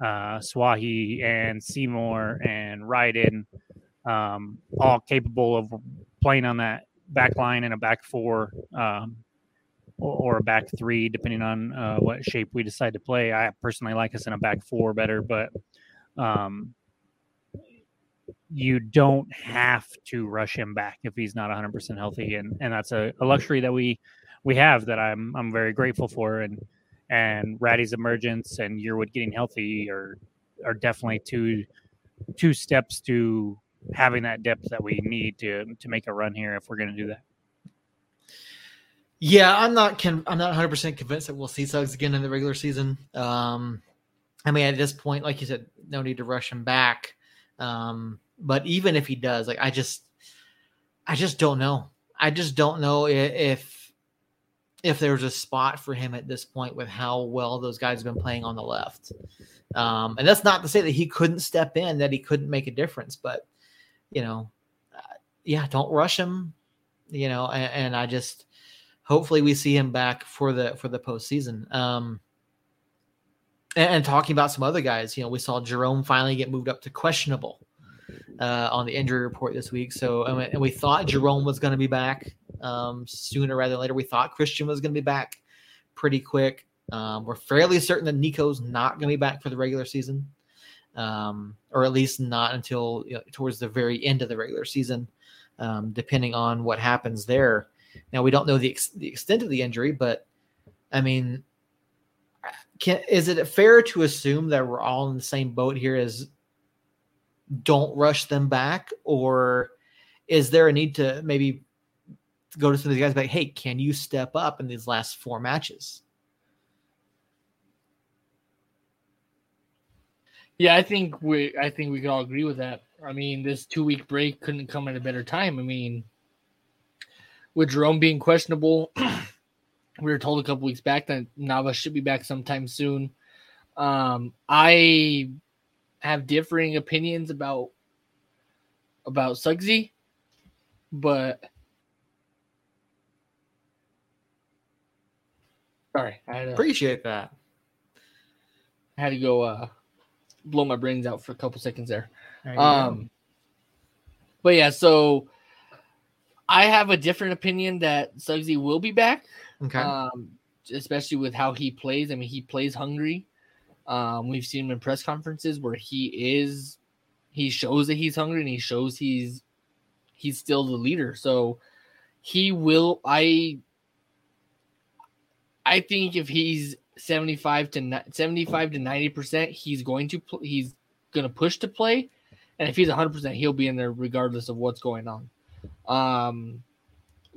uh, Souahy and Seymore and Ryden, um, all capable of playing on that back line and a back four um, or, a back three, depending on uh, what shape we decide to play. I personally like us in a back four better, but um, you don't have to rush him back if he's not 100% healthy and and that's a, a, luxury that we we have that I'm I'm very grateful for and and Ratty's emergence and Yearwood getting healthy are are definitely two two steps to having that depth that we need to to make a run here if we're going to do that. Yeah, I'm not con- I'm not 100 percent convinced that we'll see Suggs again in the regular season. Um, I mean, at this point, like you said, no need to rush him back. Um, but even if he does, like I just, I just don't know. I just don't know if if there's a spot for him at this point with how well those guys have been playing on the left. Um, and that's not to say that he couldn't step in, that he couldn't make a difference, but you know, uh, yeah, don't rush him. You know, and, and, I just hopefully we see him back for the for the postseason. Um, and, and talking about some other guys, you know, we saw Jerome finally get moved up to questionable uh, on the injury report this week. So, we, and we thought Jerome was going to be back um, sooner rather than later. We thought Christian was going to be back pretty quick. Um, we're fairly certain that Nico's not going to be back for the regular season, um, or at least not until you know, towards the very end of the regular season, um, depending on what happens there. Now we don't know the ex- the extent of the injury, but I mean, can, is it fair to assume that we're all in the same boat here as don't rush them back, or is there a need to maybe go to some of these guys like, hey, can you step up in these last four matches? Yeah, I think we I think we can all agree with that. I mean, this two week break couldn't come at a better time. I mean, with Jerome being questionable, we were told a couple weeks back that Nava should be back sometime soon. Um, I have differing opinions about about Suggsy, but sorry, I had appreciate that. I had to go uh, blow my brains out for a couple seconds there. there um, go. but yeah, so I have a different opinion that Suggsy will be back. Okay. Um, especially with how he plays. I mean, he plays hungry. Um, we've seen him in press conferences where he is, he shows that he's hungry and he shows he's he's still the leader. So he will. I I think if he's 75 to 75 to 90 percent, he's going to pl- he's going to push to play, and if he's 100 percent, he'll be in there regardless of what's going on. Um,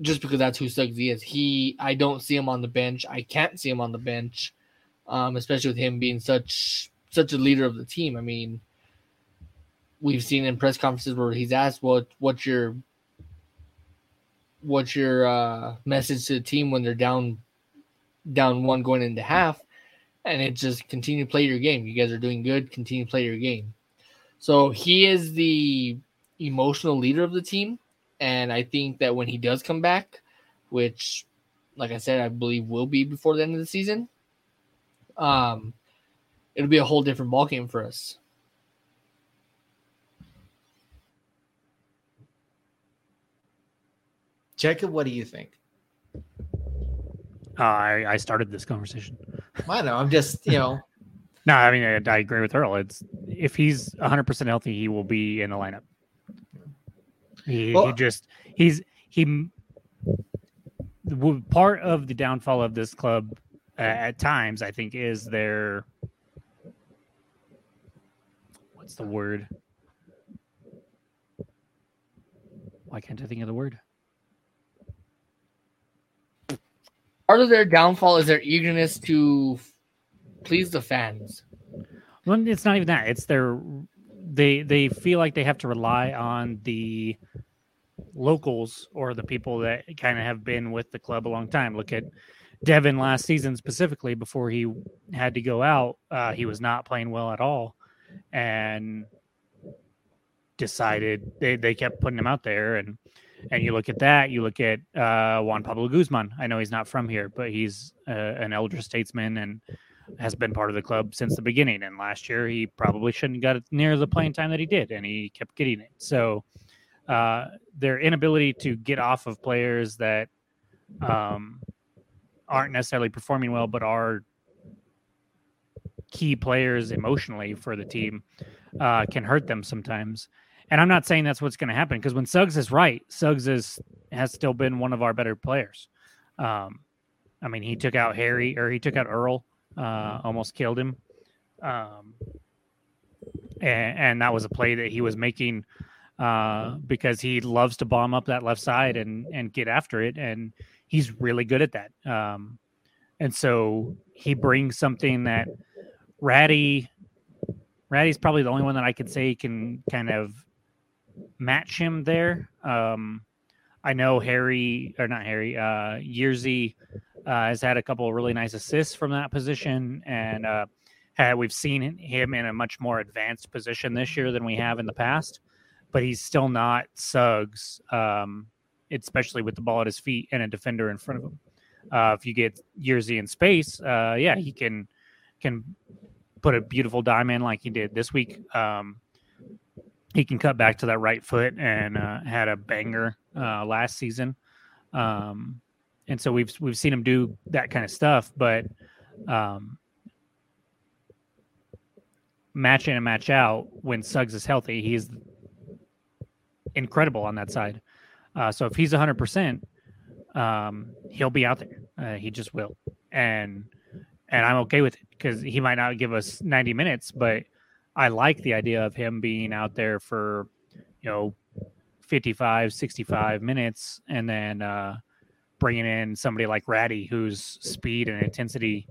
just because that's who Suggsy is. He, I don't see him on the bench. I can't see him on the bench um, especially with him being such such a leader of the team. I mean, we've seen in press conferences where he's asked, "What what's your what's your uh, message to the team when they're down down one going into half?" And it just continue to play your game. You guys are doing good. Continue to play your game. So he is the emotional leader of the team, and I think that when he does come back, which, like I said, I believe will be before the end of the season, um, it'll be a whole different ballgame for us. Jacob, what do you think? Uh, I, I started this conversation. I know. I'm just, you know, No, I mean I, I agree with Earl. It's if he's 100 percent healthy, he will be in the lineup. He, Well- he just he's he. Part of the downfall of this club uh, at times, I think, is their what's the word? Why can't I think of the word? Part of their downfall is their eagerness to please the fans. Well, it's not even that. It's their they they feel like they have to rely on the locals or the people that kind of have been with the club a long time. Look at Devin last season specifically before he had to go out. Uh, he was not playing well at all, and decided they, they kept putting him out there and and you look at that you look at uh, Juan Pablo Guzman I know he's not from here but he's uh, an elder statesman and has been part of the club since the beginning. And last year, he probably shouldn't have got near the playing time that he did, and he kept getting it. So, uh, their inability to get off of players that um, aren't necessarily performing well, but are key players emotionally for the team, uh, can hurt them sometimes. And I'm not saying that's what's going to happen because when Suggs is right, Suggs is has still been one of our better players. Um, I mean, he took out Harry or he took out Earl uh, almost killed him. Um, and, and that was a play that he was making uh, because he loves to bomb up that left side and and get after it, and he's really good at that. Um, and so he brings something that Ratty, Ratty's probably the only one that I could say can kind of match him there. Um, I know Harry or not Harry, uh, Yearsy uh, has had a couple of really nice assists from that position, and uh, had, we've seen him in a much more advanced position this year than we have in the past. But he's still not Suggs, um, especially with the ball at his feet and a defender in front of him. Uh, if you get Yearsy in space, uh, yeah, he can can put a beautiful dime in like he did this week. Um, he can cut back to that right foot and uh, had a banger uh, last season. Um, and so we've we've seen him do that kind of stuff, but um, match in and match out when Suggs is healthy, he's incredible on that side. Uh, so if he's 100%, um, he'll be out there. Uh, he just will, and and I'm okay with it because he might not give us 90 minutes, but I like the idea of him being out there for you know 55, 65 minutes, and then uh, bringing in somebody like Ratty, whose speed and intensity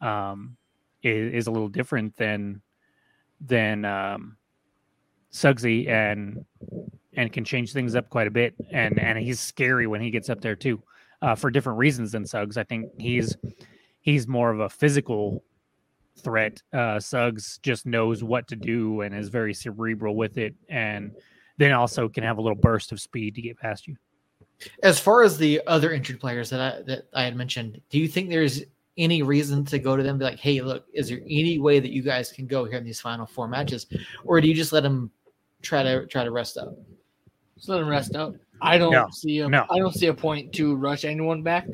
um, is, is a little different than than um, Suggsy, and and can change things up quite a bit. And and he's scary when he gets up there too, uh, for different reasons than Suggs. I think he's he's more of a physical threat. Uh, Suggs just knows what to do and is very cerebral with it, and then also can have a little burst of speed to get past you. As far as the other injured players that I that I had mentioned, do you think there's any reason to go to them and be like, hey, look, is there any way that you guys can go here in these final four matches? Or do you just let them try to try to rest up? Just let them rest up. I don't No, see a no. I don't see a point to rush anyone back.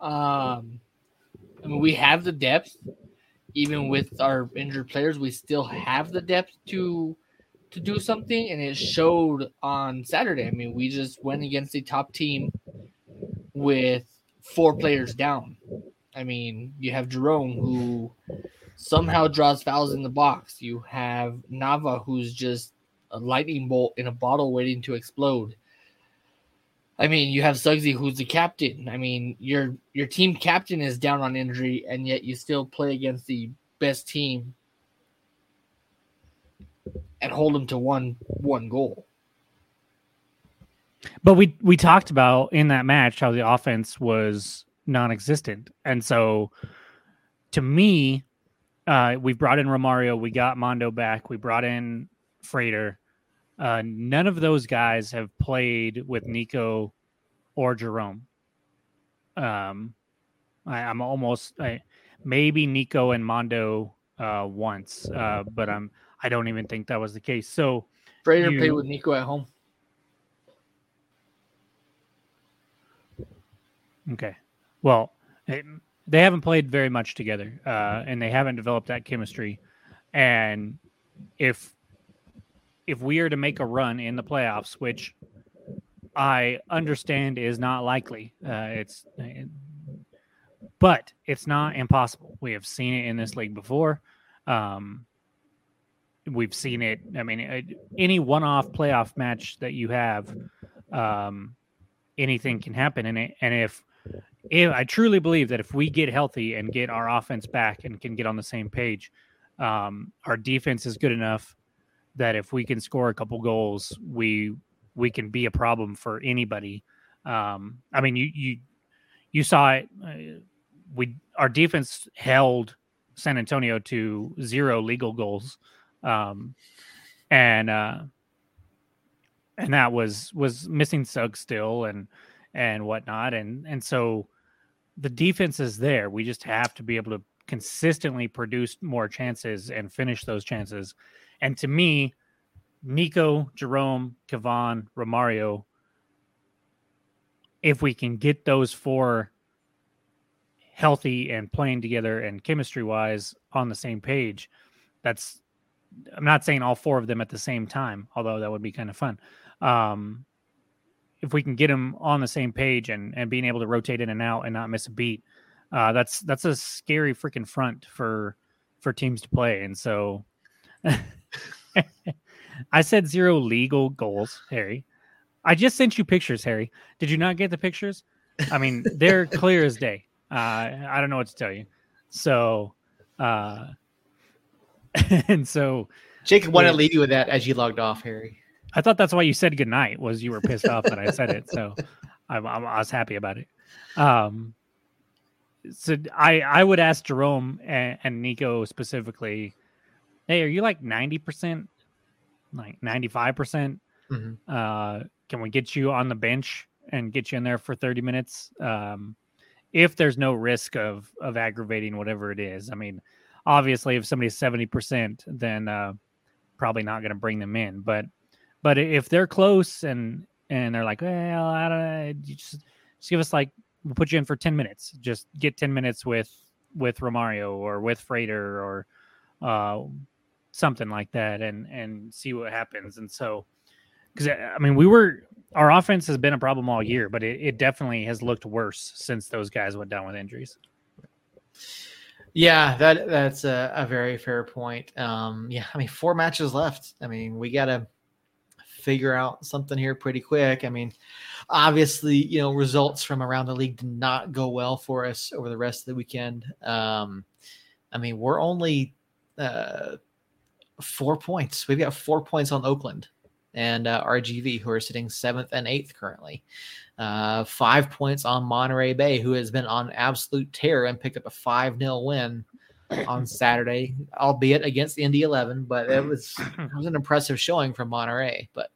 Um, I mean, we have the depth, even with our injured players. We still have the depth to to do something, and it showed on Saturday. I mean, we just went against the top team with four players down. I mean, you have Jerome who somehow draws fouls in the box. You have Nava who's just a lightning bolt in a bottle waiting to explode. I mean, you have Suggsy who's the captain. I mean, your your team captain is down on injury, and yet you still play against the best team and hold them to one one goal. But we we talked about in that match how the offense was non-existent, and so to me, uh, we brought in Romario, we got Mondo back, we brought in Frater. Uh, none of those guys have played with Nico or Jerome. Um, I, I'm almost I, maybe Nico and Mondo uh, once, uh, but I'm I don't even think that was the case. So You- played with Nico at home. Okay. Well, it, they haven't played very much together, uh, and they haven't developed that chemistry. And if if we are to make a run in the playoffs, which I understand is not likely, uh, it's but it's not impossible. We have seen it in this league before. Um, we've seen it. I mean, uh, any one-off playoff match that you have, um, anything can happen in it. And if, if I truly believe that if we get healthy and get our offense back and can get on the same page, um, our defense is good enough that if we can score a couple goals, we we can be a problem for anybody. Um, I mean, you you you saw it. Uh, we our defense held San Antonio to zero legal goals, um, and uh, and that was was missing Suggs still and and whatnot, and and so the defense is there. We just have to be able to consistently produce more chances and finish those chances. And to me, Nico, Jerome, Kavan, Romario, if we can get those four healthy and playing together and chemistry wise on the same page, that's I'm not saying all four of them at the same time, although that would be kind of fun. Um, if we can get them on the same page and and being able to rotate in and out and not miss a beat, uh, that's that's a scary freaking front for for teams to play. And so, I said zero legal goals, Harry. I just sent you pictures, Harry. Did you not get the pictures? I mean, they're clear as day. Uh, I don't know what to tell you. So, uh, and so Jacob wanted to leave you with that as you logged off, Harry. I thought that's why you said goodnight was you were pissed off that I said it. So I, I, was happy about it. Um, so I, I would ask Jerome and, and Nico specifically, Hey, are you like 90%, like 95%? percent mm-hmm. Uh, can we get you on the bench and get you in there for 30 minutes? Um, if there's no risk of of aggravating whatever it is. I mean, obviously, if somebody's seventy percent, then uh, probably not going to bring them in. But but if they're close and and they're like, well, I don't know, just just give us like we'll put you in for ten minutes. Just get ten minutes with with Romario or with Frater or uh, something like that, and and see what happens. And so, because I mean, we were our offense has been a problem all year, but it, it definitely has looked worse since those guys went down with injuries. Yeah, that that's a, a very fair point. Um, yeah, I mean, four matches left. I mean, we got to figure out something here pretty quick. I mean, obviously, you know, results from around the league did not go well for us over the rest of the weekend. Um, I mean, we're only uh, four points. We've got four points on Oakland and uh, RGV, who are sitting seventh and eighth currently. Uh, five points on Monterey Bay, who has been on absolute tear and picked up a 5 0 win on Saturday, albeit against the Indy 11, but it was, it was an impressive showing from Monterey. But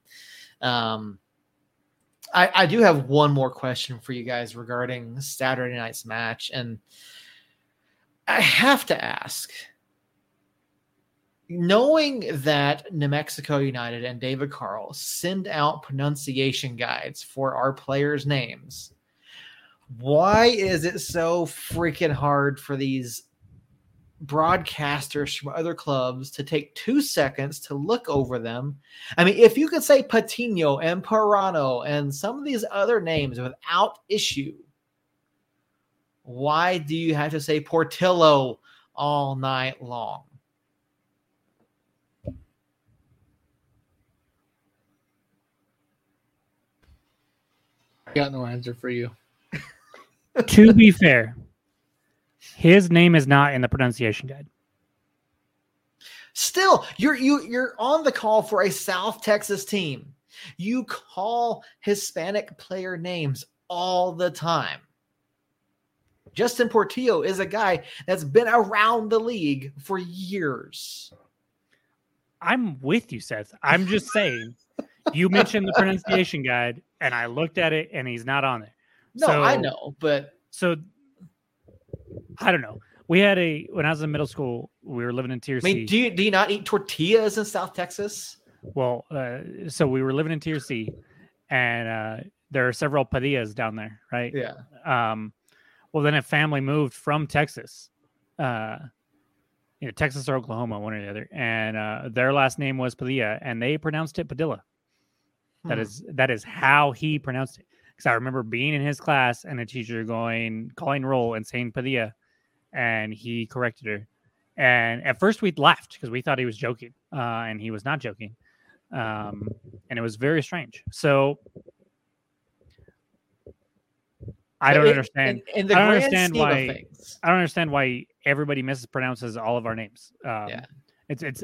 um, I, I do have one more question for you guys regarding Saturday night's match. And I have to ask knowing that New Mexico United and David Carl send out pronunciation guides for our players' names, why is it so freaking hard for these broadcasters from other clubs to take two seconds to look over them? I mean, if you could say Patino and Parano and some of these other names without issue, why do you have to say Portillo all night long? Got no answer for you. to be fair, his name is not in the pronunciation guide. Still, you're you you're on the call for a South Texas team. You call Hispanic player names all the time. Justin Portillo is a guy that's been around the league for years. I'm with you, Seth. I'm just saying you mentioned the pronunciation guide, and I looked at it, and he's not on there. No, so, I know, but so I don't know. We had a when I was in middle school, we were living in Tier I mean, Do you do you not eat tortillas in South Texas? Well, uh, so we were living in T or C, and uh, there are several padillas down there, right? Yeah. Um, Well, then a family moved from Texas, uh, you know, Texas or Oklahoma, one or the other, and uh, their last name was Padilla, and they pronounced it Padilla. That Hmm. is that is how he pronounced it. Because I remember being in his class and a teacher going calling roll and saying Padilla, and he corrected her. And at first we laughed because we thought he was joking, uh, and he was not joking, um, and it was very strange. So I don't In- understand. In, in the I don't understand why- I don't understand why everybody mispronounces all of our names. Um, Yeah. It's it's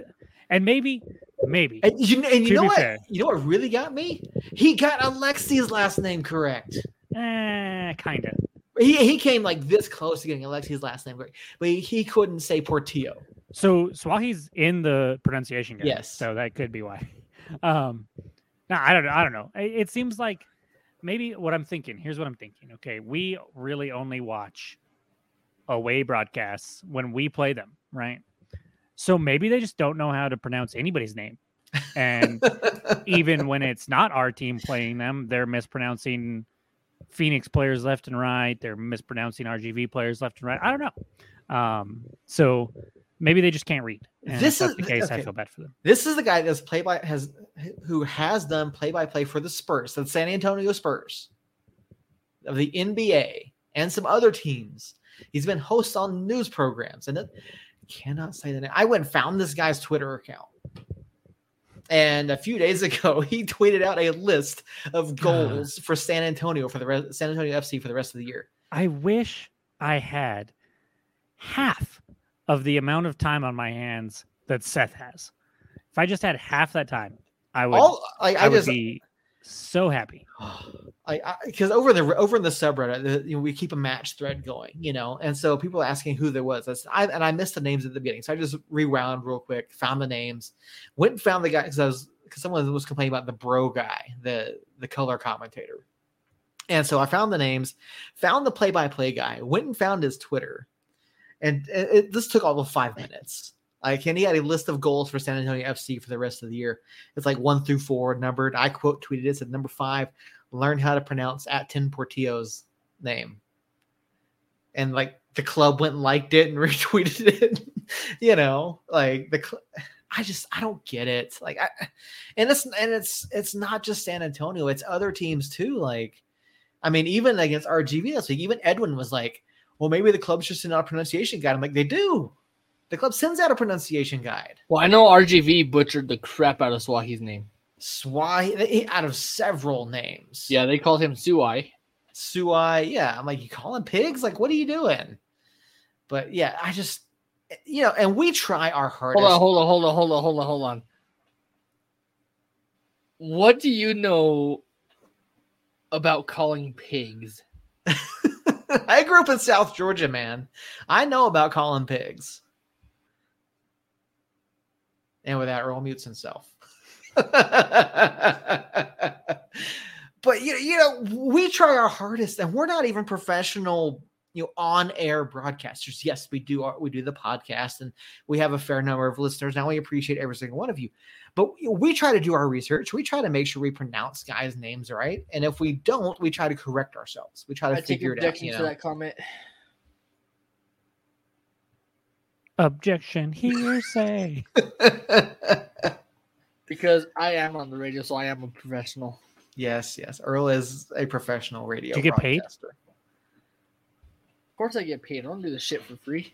and maybe maybe And you, and you know what? fair. You know what really got me? He got Alexi's last name correct. eh, kind of. He he came like this close to getting Alexi's last name correct, but he, he couldn't say Portillo. So Souahy's in the pronunciation guide. Yes. So that could be why. Um no, I don't know. I don't know. It, it seems like maybe what I'm thinking. Here's what I'm thinking. Okay, we really only watch away broadcasts when we play them, right? So maybe they just don't know how to pronounce anybody's name. And even when it's not our team playing them, they're mispronouncing Phoenix players left and right. They're mispronouncing RGV players left and right. I don't know. Um, so maybe they just can't read. And This is- the case. I feel bad for them. This is the guy that's play by has who has done play by play for the Spurs, the San Antonio Spurs of the NBA and some other teams. He's been host on news programs and it, cannot say the name. I went and found this guy's Twitter account. And a few days ago, he tweeted out a list of goals for San Antonio for the rest, San Antonio FC for the rest of the year. I wish I had half of the amount of time on my hands that Seth has. If I just had half that time, I would. All like I, I, would just be so happy. I because over the over in the subreddit, the, you know, we keep a match thread going, you know, and so people are asking who there was. I, and I missed the names at the beginning, so I just rewound real quick, found the names, went and found the guy because I was because someone was complaining about the bro guy, the the color commentator, and so I found the names, found the play by play guy, went and found his Twitter, and it, it, this took all of five minutes. Like, and he had a list of goals for San Antonio FC for the rest of the year. It's like one through four numbered. I quote tweeted it said number five learn how to pronounce at 10 Portillo's name. And like the club went and liked it and retweeted it. you know, like the cl- I just I don't get it. Like I and it's and it's it's not just San Antonio, it's other teams too. Like I mean, even against RGV this week, even Edwin was like, well, maybe the club's just out a pronunciation guide. I'm like, they do. The club sends out a pronunciation guide. Well, I know RGV butchered the crap out of Souahy's name. Swai out of several names. Yeah, they called him Suai. Suai. Yeah, I'm like, you calling pigs? Like, what are you doing? But yeah, I just, you know, and we try our hardest. Hold on, hold on, hold on, hold on, hold on, hold on. What do you know about calling pigs? I grew up in South Georgia, man. I know about calling pigs. And with that, Earl mutes himself. but you, you know, we try our hardest, and we're not even professional, you know, on-air broadcasters. Yes, we do our, we do the podcast, and we have a fair number of listeners. Now we appreciate every single one of you. But we try to do our research. We try to make sure we pronounce guys' names right, and if we don't, we try to correct ourselves. We try to I take figure it out. objection You to know? that comment. Objection, hearsay. Because I am on the radio, so I am a professional. yes, yes. Earl is a professional radio. Do you get paid? Of course, I get paid. I don't do this shit for free.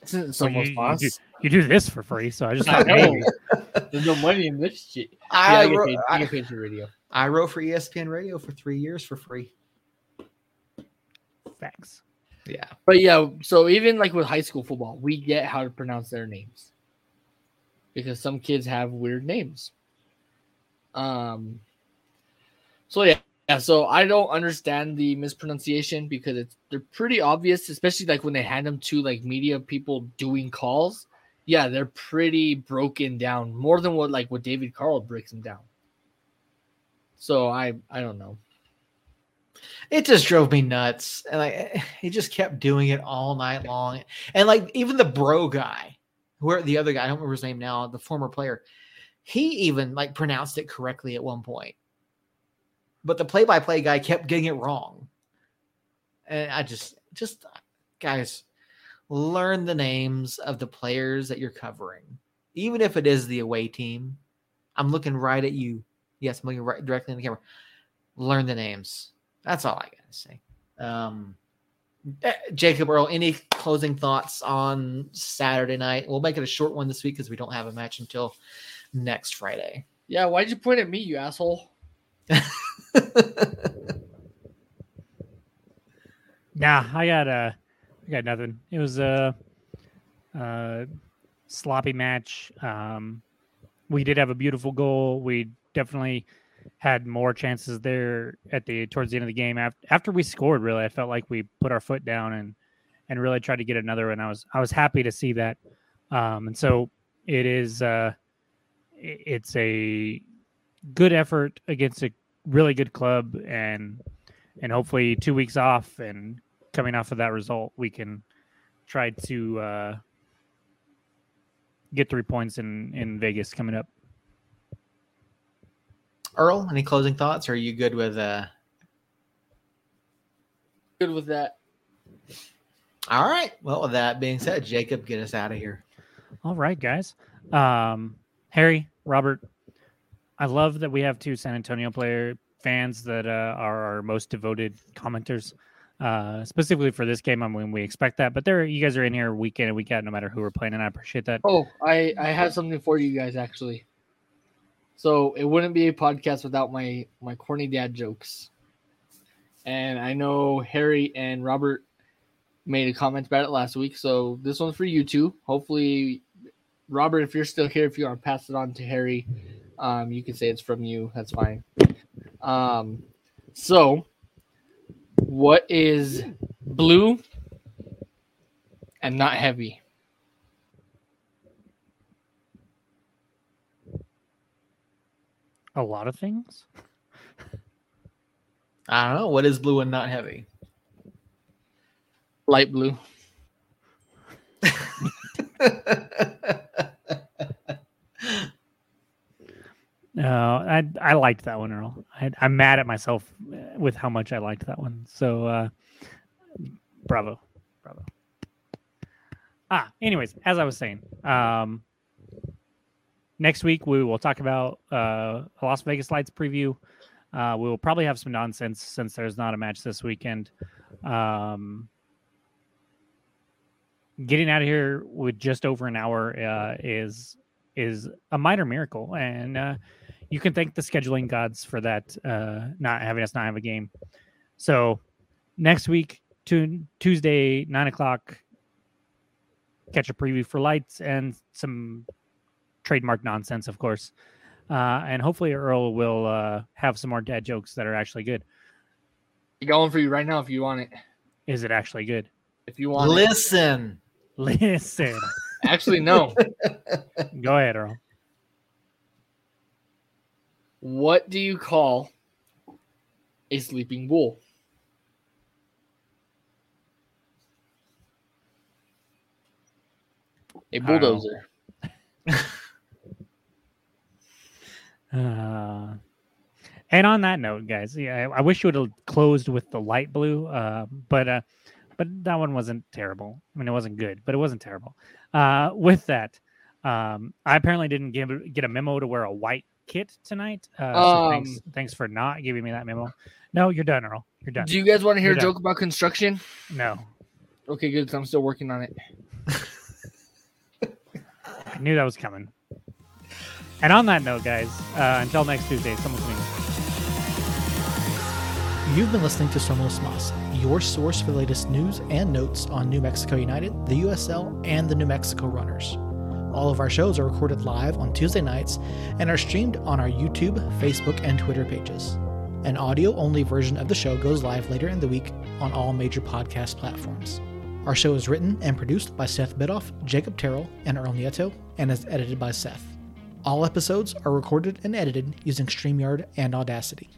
This isn't Well, so you- you boss. do- You do this for free, so I just I thought maybe. know. There's no money in this shit. Yeah, I, I, get wrote, paid. I I, get paid for radio. I wrote for ESPN Radio for three years for free. Facts. Yeah. But yeah, so even like with high school football, we get how to pronounce their names because some kids have weird names. Um. So yeah, yeah. So I don't understand the mispronunciation because it's they're pretty obvious, especially like when they hand them to like media people doing calls. Yeah, they're pretty broken down more than what like what David Carl breaks them down. So I I don't know. It just drove me nuts. And like he just kept doing it all night long. And like even the bro guy, where the other guy, I don't remember his name now, the former player, he even like pronounced it correctly at one point. But the play by play guy kept getting it wrong. And I just, just guys, learn the names of the players that you're covering, even if it is the away team. I'm looking right at you. Yes, I'm looking right directly in the camera. Learn the names. That's all I gotta say. Um, eh, Jacob Earl, any closing thoughts on Saturday night? We'll make it a short one this week because we don't have a match until next Friday. Yeah, why'd you point at me, you asshole? Nah, I got uh, I got nothing. It was a, a sloppy match. Um, we did have a beautiful goal. We definitely had more chances there at the towards the end of the game. After after we scored, really, I felt like we put our foot down and and really tried to get another. And I was I was happy to see that. Um, and so it is. Uh, it's a good effort against a really good club, and and hopefully two weeks off and coming off of that result, we can try to uh, get three points in in Vegas coming up. Earl, any closing thoughts? Or are you good with uh Good with that. all right. Well, with that being said, Jacob, get us out of here. All right, guys. Um, Harry, Robert, I love that we have two San Antonio player fans that uh, are our most devoted commenters. Uh, specifically for this game, I mean, we expect that, but they're you guys are in here week in and week out, no matter who we're playing, and I appreciate that. Oh, I I have something for you guys actually. So it wouldn't be a podcast without my my corny dad jokes. And I know Harry and Robert made a comment about it last week, so this one's for you two. Hopefully, Robert, if you're still here, if you to pass it on to Harry, um, you can say it's from you. That's fine. Um, so what is blue and not heavy? A lot of things. I don't know. What is blue and not heavy? Light blue. No, I I liked that one, Earl. I, I'm mad at myself uh, with how much I liked that one. So, uh, bravo, bravo. Ah, anyways, as I was saying, um, next week we will talk about uh, a Las Vegas Lights preview. Uh, we will probably have some nonsense since there's not a match this weekend. Um, getting out of here with just over an hour uh, is is a minor miracle, and uh, you can thank the scheduling gods for that, uh, not having us not have a game. So next week, tu- Tuesday, nine o'clock, catch a preview for lights and some trademark nonsense, of course. Uh, and hopefully Earl will uh, have some more dad jokes that are actually good. I got one for you right now if you want it. Is it actually good? If you want it. Listen. Listen, Actually, no. go ahead, Earl. what do you call a sleeping bull? A bulldozer. Uh, and on that note, guys, yeah, I, I wish you would have closed with the light blue, uh, but uh, but that one wasn't terrible. I mean, it wasn't good, but it wasn't terrible. Uh, with that, um, I apparently didn't give get a memo to wear a white kit tonight. Uh, so thanks, Um, thanks for not giving me that memo. No, you're done, Earl. You're done. Do you guys want to hear You're a done. joke about construction? No, Okay, good. I'm still working on it. I knew that was coming. And on that note, guys, uh, until next Tuesday, someone's coming. You've been listening to Somos Mas, your source for the latest news and notes on New Mexico United, the USL, and the New Mexico Runners. All of our shows are recorded live on Tuesday nights and are streamed on our YouTube, Facebook, and Twitter pages. An audio only version of the show goes live later in the week on all major podcast platforms. Our show is written and produced by Seth Bidoff, Jacob Terrell, and Earl Nieto, and is edited by Seth. All episodes are recorded and edited using StreamYard and Audacity.